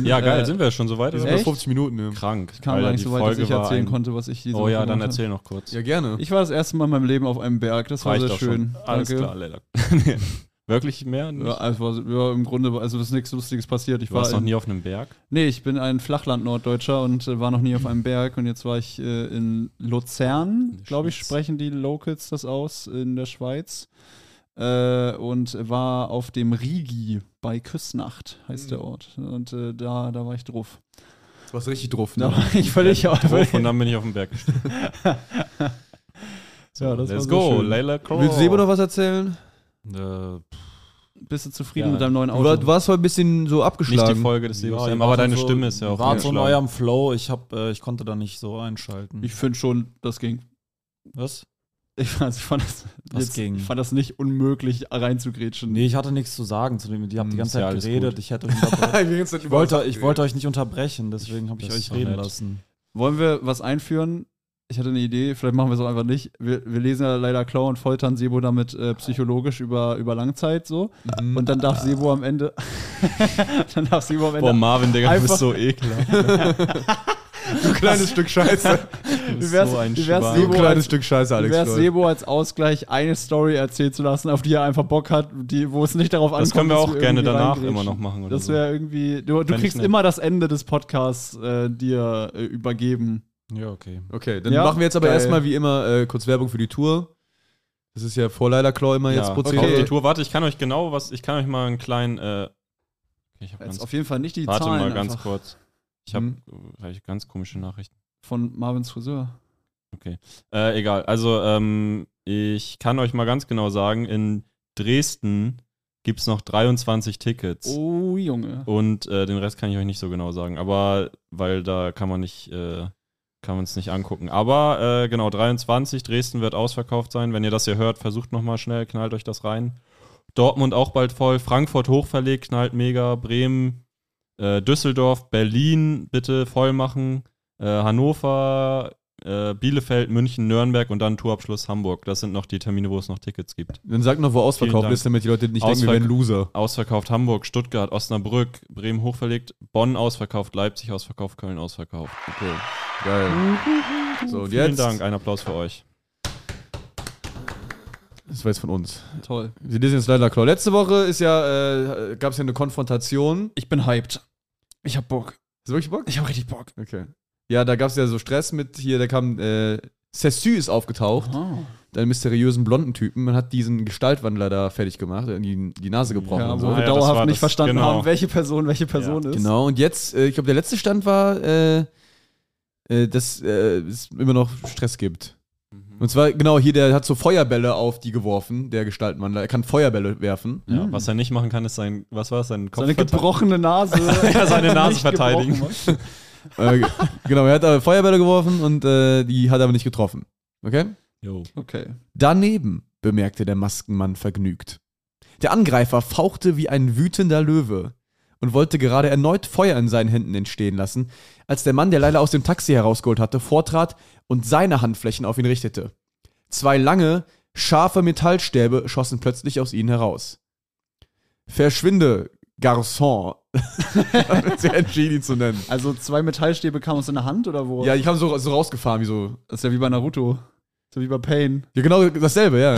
Ja, geil, Äh, sind wir schon so weit? Wir Oder? sind bei Echt? 50 Minuten. Ja, Krank. Ich kam Alter, gar nicht die so weit, dass Folge ich war erzählen ein- konnte, was ich diese Oh ja, dann erzähl noch kurz. ja gerne. Ich war das erste Mal in meinem Leben auf einem Berg. Das war Reicht sehr doch schön. schon. Alles Danke. klar, Leila. <laughs> Wirklich mehr? Nicht? Ja, also, ja, im Grunde, also ist nichts Lustiges passiert. Ich du warst war noch in, nie auf einem Berg? Nee, ich bin ein Flachland-Norddeutscher und äh, war noch nie auf einem Berg. Und jetzt war ich äh, in Luzern, glaube ich, sprechen die Locals das aus, in der Schweiz. Äh, und war auf dem Rigi bei Küssnacht, heißt der Ort. Und äh, da, da war ich drauf. Du warst richtig drauf. Da Ne? war ich völlig Drauf und dann bin ich auf dem Berg gestiegen. <laughs> Ja, das Let's war so go, schön. Leila Crow. Willst du Sebo noch was erzählen? Äh, Bist du zufrieden Ja. mit deinem neuen Du, Auto? war, du warst heute ein bisschen so nicht abgeschlagen. die Folge des Sebos, ihr aber deine so, Stimme ist ja auch wart so in angeschlagen. eurem Flow. Ich, hab, äh, ich konnte da nicht so einschalten. ich finde schon, das ging. Was? Ich, fand- ich, fand das, jetzt, ich fand das nicht unmöglich reinzugrätschen. Nee, ich hatte nichts zu sagen zu dem. Die habt die Hm, ganze ja Zeit alles geredet. gut. Ich hätte <laughs> ich, wollte, ich wollte euch nicht unterbrechen, deswegen habe ich euch reden nett. lassen. Wollen wir was einführen? Ich hatte eine Idee, vielleicht machen wir es auch einfach nicht. Wir, wir lesen ja leider Klau und foltern Sebo damit äh, psychologisch über, über Langzeit so. Mhm. Und dann darf Sebo am Ende. <laughs> dann darf Sebo am Ende. Boah, Marvin, Digga, du bist so ekelhaft. <laughs> Du kleines Stück Scheiße. wie wär's, so ein wie wär's Schwein. Du Sebo, kleines als, Stück Scheiße, Alex. wär's Floyd. Sebo als Ausgleich eine Story erzählen zu lassen, auf die er einfach Bock hat, die, wo es nicht darauf ankommt. Das können wir auch gerne danach immer noch machen. Oder Das so. wäre irgendwie. Du, du kriegst immer das Ende des Podcasts äh, dir äh, übergeben. Ja, okay. Okay, dann Ja, machen wir jetzt aber geil. erstmal wie immer äh, kurz Werbung für die Tour. Das ist ja vor Leila Claw immer jetzt ja, Prozedere. kauft die Tour. Warte, ich kann euch genau was, ich kann euch mal einen kleinen, äh, ich hab Jetzt ganz, auf jeden Fall nicht die warte Zahlen mal ganz einfach kurz. Ich habe Hm. ganz komische Nachrichten. von Marvins Friseur. Äh, egal. Also, ähm, ich kann euch mal ganz genau sagen, in Dresden gibt es noch 23 Tickets. Oh, Junge. Und äh, den Rest kann ich euch nicht so genau sagen. Aber, weil da kann man nicht, äh, kann man es nicht angucken. Aber, äh, genau, 23, Dresden wird ausverkauft sein. Wenn ihr das hier hört, versucht nochmal schnell, knallt euch das rein. Dortmund auch bald voll. Frankfurt hochverlegt, knallt mega. Bremen, äh, Düsseldorf, Berlin bitte voll machen. Äh, Hannover, äh, Bielefeld, München, Nürnberg und dann Tourabschluss Hamburg. Das sind noch die Termine, wo es noch Tickets gibt. Dann sag noch, wo ausverkauft ist, damit die Leute nicht denken, wir wären Loser. Ausverkauft Hamburg, Stuttgart, Osnabrück, Bremen hochverlegt, Bonn ausverkauft, Leipzig ausverkauft, Köln ausverkauft. Okay, geil. <laughs> So, und Vielen jetzt, Dank, ein Applaus für euch. das war jetzt von uns. Toll. Sie lesen jetzt Leila Claw. Letzte Woche ist ja, äh, gab es ja eine Konfrontation. Ich bin hyped. Ich hab Bock. Hast du wirklich Bock? Ich hab richtig Bock. Okay. Ja, da gab es ja so Stress mit hier, da kam, äh, Sessu ist aufgetaucht, Oh. einen mysteriösen blonden Typen. Man hat diesen Gestaltwandler da fertig gemacht, die, die Nase gebrochen Ja, und wo so. Ah, wir ja, dauerhaft nicht das- verstanden genau. haben, welche Person welche Person ist. Genau, und jetzt, äh, ich glaube, der letzte Stand war, äh, äh, dass äh, es immer noch Stress gibt. Und zwar, genau, hier, der hat so Feuerbälle auf die geworfen, der Gestaltwandler. Er kann Feuerbälle werfen. Ja, was er nicht machen kann, ist sein, was war es, sein Kopf Seine gebrochene Nase. <laughs> Ja, seine Nase verteidigen. <laughs> äh, <laughs> genau, er hat aber Feuerbälle geworfen und äh, die hat er aber nicht getroffen. Okay? Jo. Okay. Daneben, bemerkte der Maskenmann vergnügt. Der Angreifer fauchte wie ein wütender Löwe und wollte gerade erneut Feuer in seinen Händen entstehen lassen, als der Mann, der Leila aus dem Taxi herausgeholt hatte, vortrat und seine Handflächen auf ihn richtete. Zwei lange, scharfe Metallstäbe schossen plötzlich aus ihnen heraus. Verschwinde, Garçon. <laughs> Entschieden, ihn zu nennen. Also zwei Metallstäbe kamen aus seiner Hand oder wo? Ja, die kamen so, so rausgefahren, wie so. Das ist ja wie bei Naruto. So wie bei Pain. Ja, genau dasselbe, ja.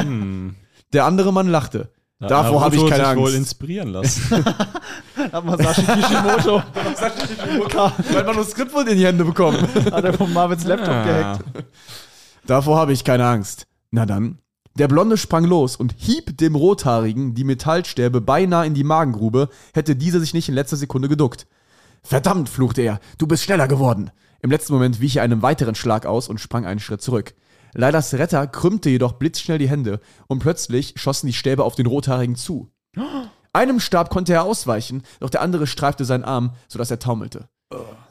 Hm. <laughs> Der andere Mann lachte. Davor hab ich Naruto keine sich wohl Angst. inspirieren lassen. <laughs> Hat Masashi Kishimoto. Mein Manuskript wurde in die Hände bekommen. Hat er von Marvins Laptop Ah. gehackt. Davor habe ich keine Angst. Na dann. Der Blonde sprang los und hieb dem Rothaarigen die Metallstäbe beinahe in die Magengrube, hätte dieser sich nicht in letzter Sekunde geduckt. Verdammt, fluchte er, du bist schneller geworden. Im letzten Moment wich er einem weiteren Schlag aus und sprang einen Schritt zurück. Leilas Retter krümmte jedoch blitzschnell die Hände und plötzlich schossen die Stäbe auf den Rothaarigen zu. Einem Stab konnte er ausweichen, doch der andere streifte seinen Arm, sodass er taumelte.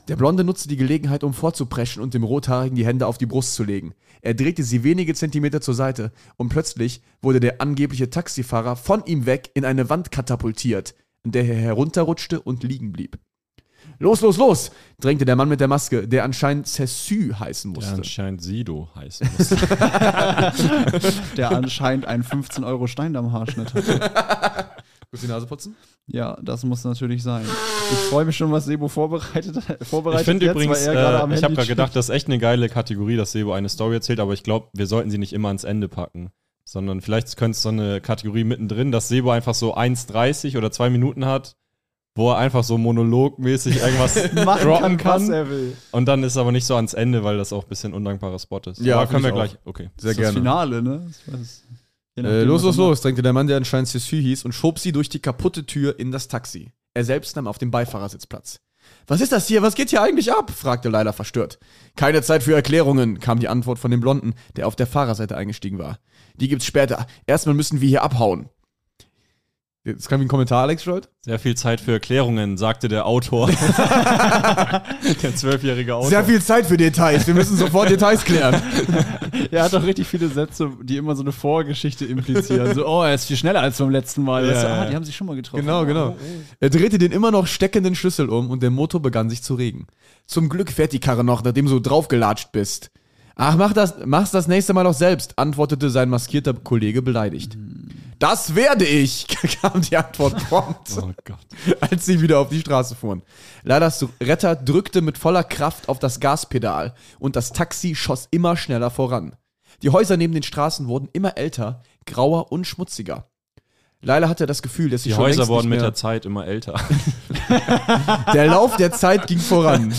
Der Blonde nutzte die Gelegenheit, um vorzupreschen und dem Rothaarigen die Hände auf die Brust zu legen. Er drehte sie wenige Zentimeter zur Seite und plötzlich wurde der angebliche Taxifahrer von ihm weg in eine Wand katapultiert, in der er herunterrutschte und liegen blieb. Los, los, los! drängte der Mann mit der Maske, der anscheinend Cessu heißen Der musste. anscheinend Sido heißen muss. <laughs> Der anscheinend einen 15-Euro-Steindamm-Haarschnitt hat. <laughs> Willst du die Nase putzen? Ja, das muss natürlich sein. Ich freue mich schon, was Sebo vorbereitet, vorbereitet Ich finde jetzt, übrigens, weil er gerade äh, am ich habe gerade gedacht, das ist echt eine geile Kategorie, dass Sebo eine Story erzählt, aber ich glaube, wir sollten sie nicht immer ans Ende packen. Sondern vielleicht könnte es so eine Kategorie mittendrin, dass Sebo einfach so 1,30 oder 2 Minuten hat, wo er einfach so monologmäßig <laughs> irgendwas machen droppen kann, was kann. er will. Und dann ist aber nicht so ans Ende, weil das auch ein bisschen undankbarer Spot ist. Ja, aber können wir ich gleich. Okay. Sehr das ist das gerne. Finale, ne? Das Äh, los, los, los, drängte der Mann, der anscheinend Cessu hieß, und schob sie durch die kaputte Tür in das Taxi. Er selbst nahm auf dem Beifahrersitz Platz. Was ist das hier? Was geht hier eigentlich ab? fragte Leila verstört. Keine Zeit für Erklärungen, kam die Antwort von dem Blonden, der auf der Fahrerseite eingestiegen war. Die gibt's später. Erstmal müssen wir hier abhauen. Jetzt kam wie ein Kommentar, Alex Schuld. Sehr viel Zeit für Erklärungen, sagte der Autor. <laughs> der zwölfjährige Autor. Sehr viel Zeit für Details. Wir müssen sofort Details klären. <laughs> Er hat doch richtig viele Sätze, die immer so eine Vorgeschichte implizieren. So, oh, er ist viel schneller als beim letzten Mal. Ja, Weißt du, ja. ah, die haben sich schon mal getroffen. Genau, genau. Er drehte den immer noch steckenden Schlüssel um und der Motor begann sich zu regen. Zum Glück fährt die Karre noch, nachdem du so draufgelatscht bist. Ach, mach das, mach's das nächste Mal doch selbst, antwortete sein maskierter Kollege beleidigt. Das werde ich, <laughs> kam die Antwort prompt, Oh Gott. als sie wieder auf die Straße fuhren. Leilas Retter drückte mit voller Kraft auf das Gaspedal und das Taxi schoss immer schneller voran. Die Häuser neben den Straßen wurden immer älter, grauer und schmutziger. Leila hatte das Gefühl, dass sie Die schon Häuser wurden mit der Zeit immer älter. <laughs> Der Lauf der Zeit ging voran.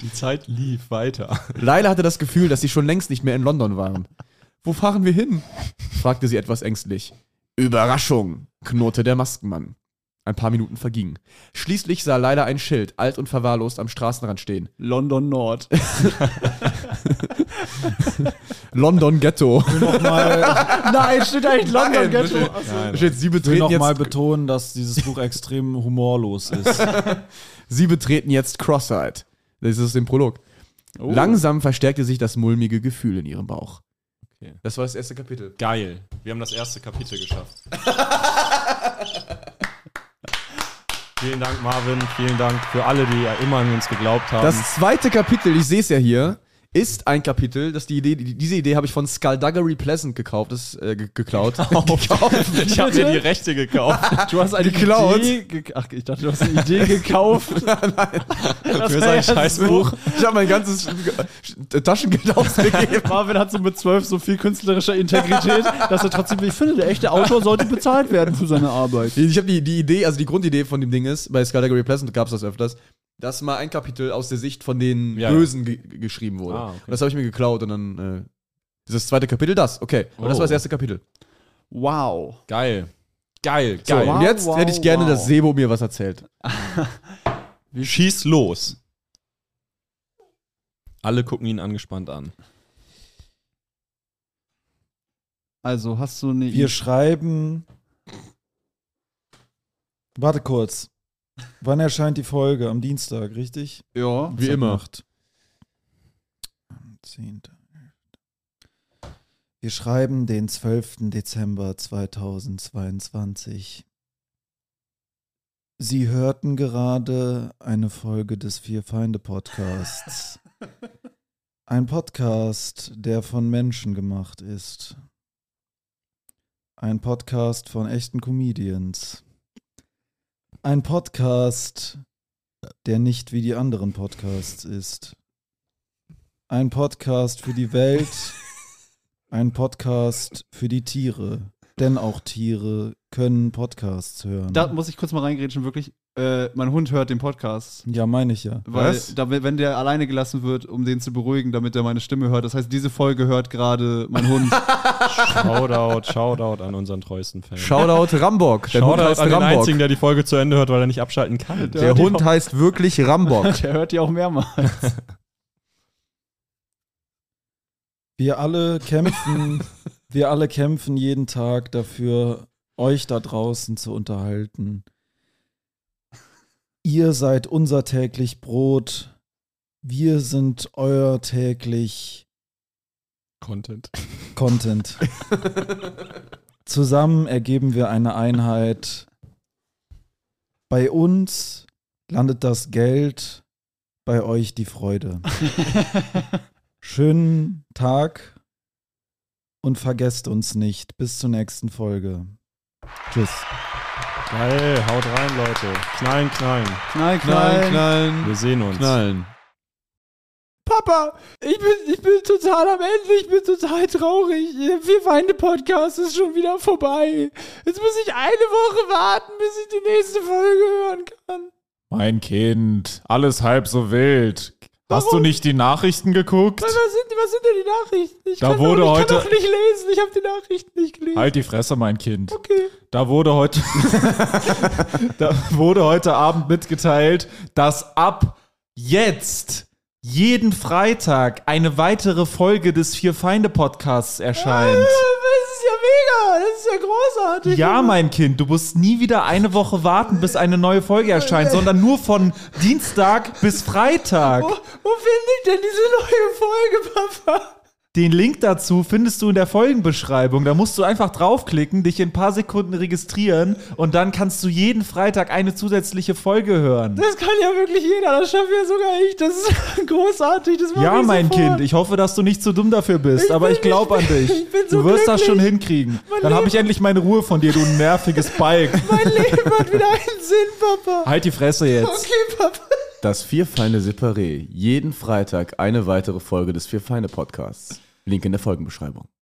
Die Zeit lief weiter. Leila hatte das Gefühl, dass sie schon längst nicht mehr in London waren. Wo fahren wir hin? fragte sie etwas ängstlich. Überraschung, knurrte der Maskenmann. Ein paar Minuten vergingen. Schließlich sah leider ein Schild, alt und verwahrlost, am Straßenrand stehen. London Nord. <laughs> London Ghetto. <laughs> Nein, steht eigentlich London Ghetto. Da steht, sie Ich will betreten, nochmal betonen, dass dieses Buch extrem humorlos ist. <laughs> sie betreten jetzt Cross-Eyed. Das ist im Prolog. Langsam verstärkte sich das mulmige Gefühl in ihrem Bauch. Okay. Das war das erste Kapitel. Geil. Wir haben das erste Kapitel geschafft. <laughs> vielen Dank, Marvin. Vielen Dank für alle, die ja immer an uns geglaubt haben. Das zweite Kapitel, ich sehe es ja hier, ist ein Kapitel, das die Idee, die, diese Idee habe ich von Skullduggery Pleasant gekauft, das, äh, ge geklaut. <laughs> gekauft. ich habe mir die Rechte gekauft. <laughs> Du hast eine Geklaut. Idee ge Ach, ich dachte, du hast eine Idee <laughs> gekauft. für sein Scheißbuch. Ich habe mein ganzes Taschengeld ausgegeben. Marvin hat so mit zwölf so viel künstlerischer Integrität, dass er trotzdem, ich finde, der echte Autor sollte bezahlt werden für seine Arbeit. Ich habe die, die Idee, also die Grundidee von dem Ding ist, bei Skullduggery Pleasant gab es das öfters, dass mal ein Kapitel aus der Sicht von den Ja, Bösen ge geschrieben wurde. Ah, okay. Und das habe ich mir geklaut und dann äh, ist das zweite Kapitel das. Okay. Und das Oh. war das erste Kapitel. Wow. Geil. Geil, So, geil. und jetzt wow, hätte ich gerne, wow. dass Sebo mir was erzählt. <laughs> Schieß los. Alle gucken ihn angespannt an. Also, hast du eine Wir schreiben. Warte kurz. Wann erscheint die Folge? Am Dienstag, richtig? Ja. Wie immer. Nacht. Am 10. Wir schreiben den 12. Dezember 2022. Sie hörten gerade eine Folge des Vier Feinde Podcasts. <laughs> Ein Podcast, der von Menschen gemacht ist. Ein Podcast von echten Comedians. Ein Podcast, der nicht wie die anderen Podcasts ist. Ein Podcast für die Welt. <laughs> Ein Podcast für die Tiere. Denn auch Tiere können Podcasts hören. Da muss ich kurz mal reingrätschen, wirklich. Äh, mein Hund hört den Podcast. ja, meine ich ja. Weil, Was? da, wenn der alleine gelassen wird, um den zu beruhigen, damit er meine Stimme hört. Das heißt, diese Folge hört gerade mein Hund. <laughs> Shoutout, Shoutout an unseren treuesten Fan. Shoutout Rambock. Der Hund Shoutout heißt an den Rambock. einzigen, der die Folge zu Ende hört, weil er nicht abschalten kann. Der Hund heißt wirklich Rambock. <laughs> der hört die auch mehrmals. <laughs> Wir alle kämpfen, wir alle kämpfen jeden Tag dafür, euch da draußen zu unterhalten. Ihr seid unser täglich Brot. Wir sind euer täglich Content. Content. <laughs> Zusammen ergeben wir eine Einheit. Bei uns landet das Geld, bei euch die Freude. <laughs> Schönen Tag und vergesst uns nicht. Bis zur nächsten Folge. Tschüss. Geil, haut rein, Leute. Knallen, knallen. Knall, Knallen, knallen, Wir sehen uns. knallen. Papa, ich bin, ich bin total am Ende, ich bin total traurig. Wir Feinde Podcast ist schon wieder vorbei. Jetzt muss ich eine Woche warten, bis ich die nächste Folge hören kann. Mein Kind, alles halb so wild. Hast du Warum? nicht die Nachrichten geguckt? Was sind, was sind denn die Nachrichten? Ich, Da kann, wurde doch, ich heute- kann doch nicht lesen, ich habe die Nachrichten nicht gelesen. Halt die Fresse, mein Kind. Okay. Da wurde heute, <laughs> da wurde heute Abend mitgeteilt, dass ab jetzt jeden Freitag eine weitere Folge des Vier Feinde Podcasts erscheint. Das ist ja mega, das ist ja großartig. Ja, mein Kind, du musst nie wieder eine Woche warten, bis eine neue Folge erscheint, sondern nur von Dienstag bis Freitag. Wo, wo finde ich denn diese neue Folge, Papa? Den Link dazu findest du in der Folgenbeschreibung. Da musst du einfach draufklicken, dich in ein paar Sekunden registrieren und dann kannst du jeden Freitag eine zusätzliche Folge hören. Das kann ja wirklich jeder, das schaffe ja sogar ich. Das ist <laughs> großartig, das Ja, mein sofort. Kind, ich hoffe, dass du nicht zu dumm dafür bist, Ich aber ich glaube an <laughs> dich. ich bin so du wirst das glücklich. schon hinkriegen. Mein Dann habe ich endlich meine Ruhe von dir, du nerviges Balk. <laughs> Mein Leben hat wieder einen Sinn, Papa. Halt die Fresse jetzt. Okay, Papa. Das Vier Feinde Separé. Jeden Freitag eine weitere Folge des Vier Feinde Podcasts. Link in der Folgenbeschreibung.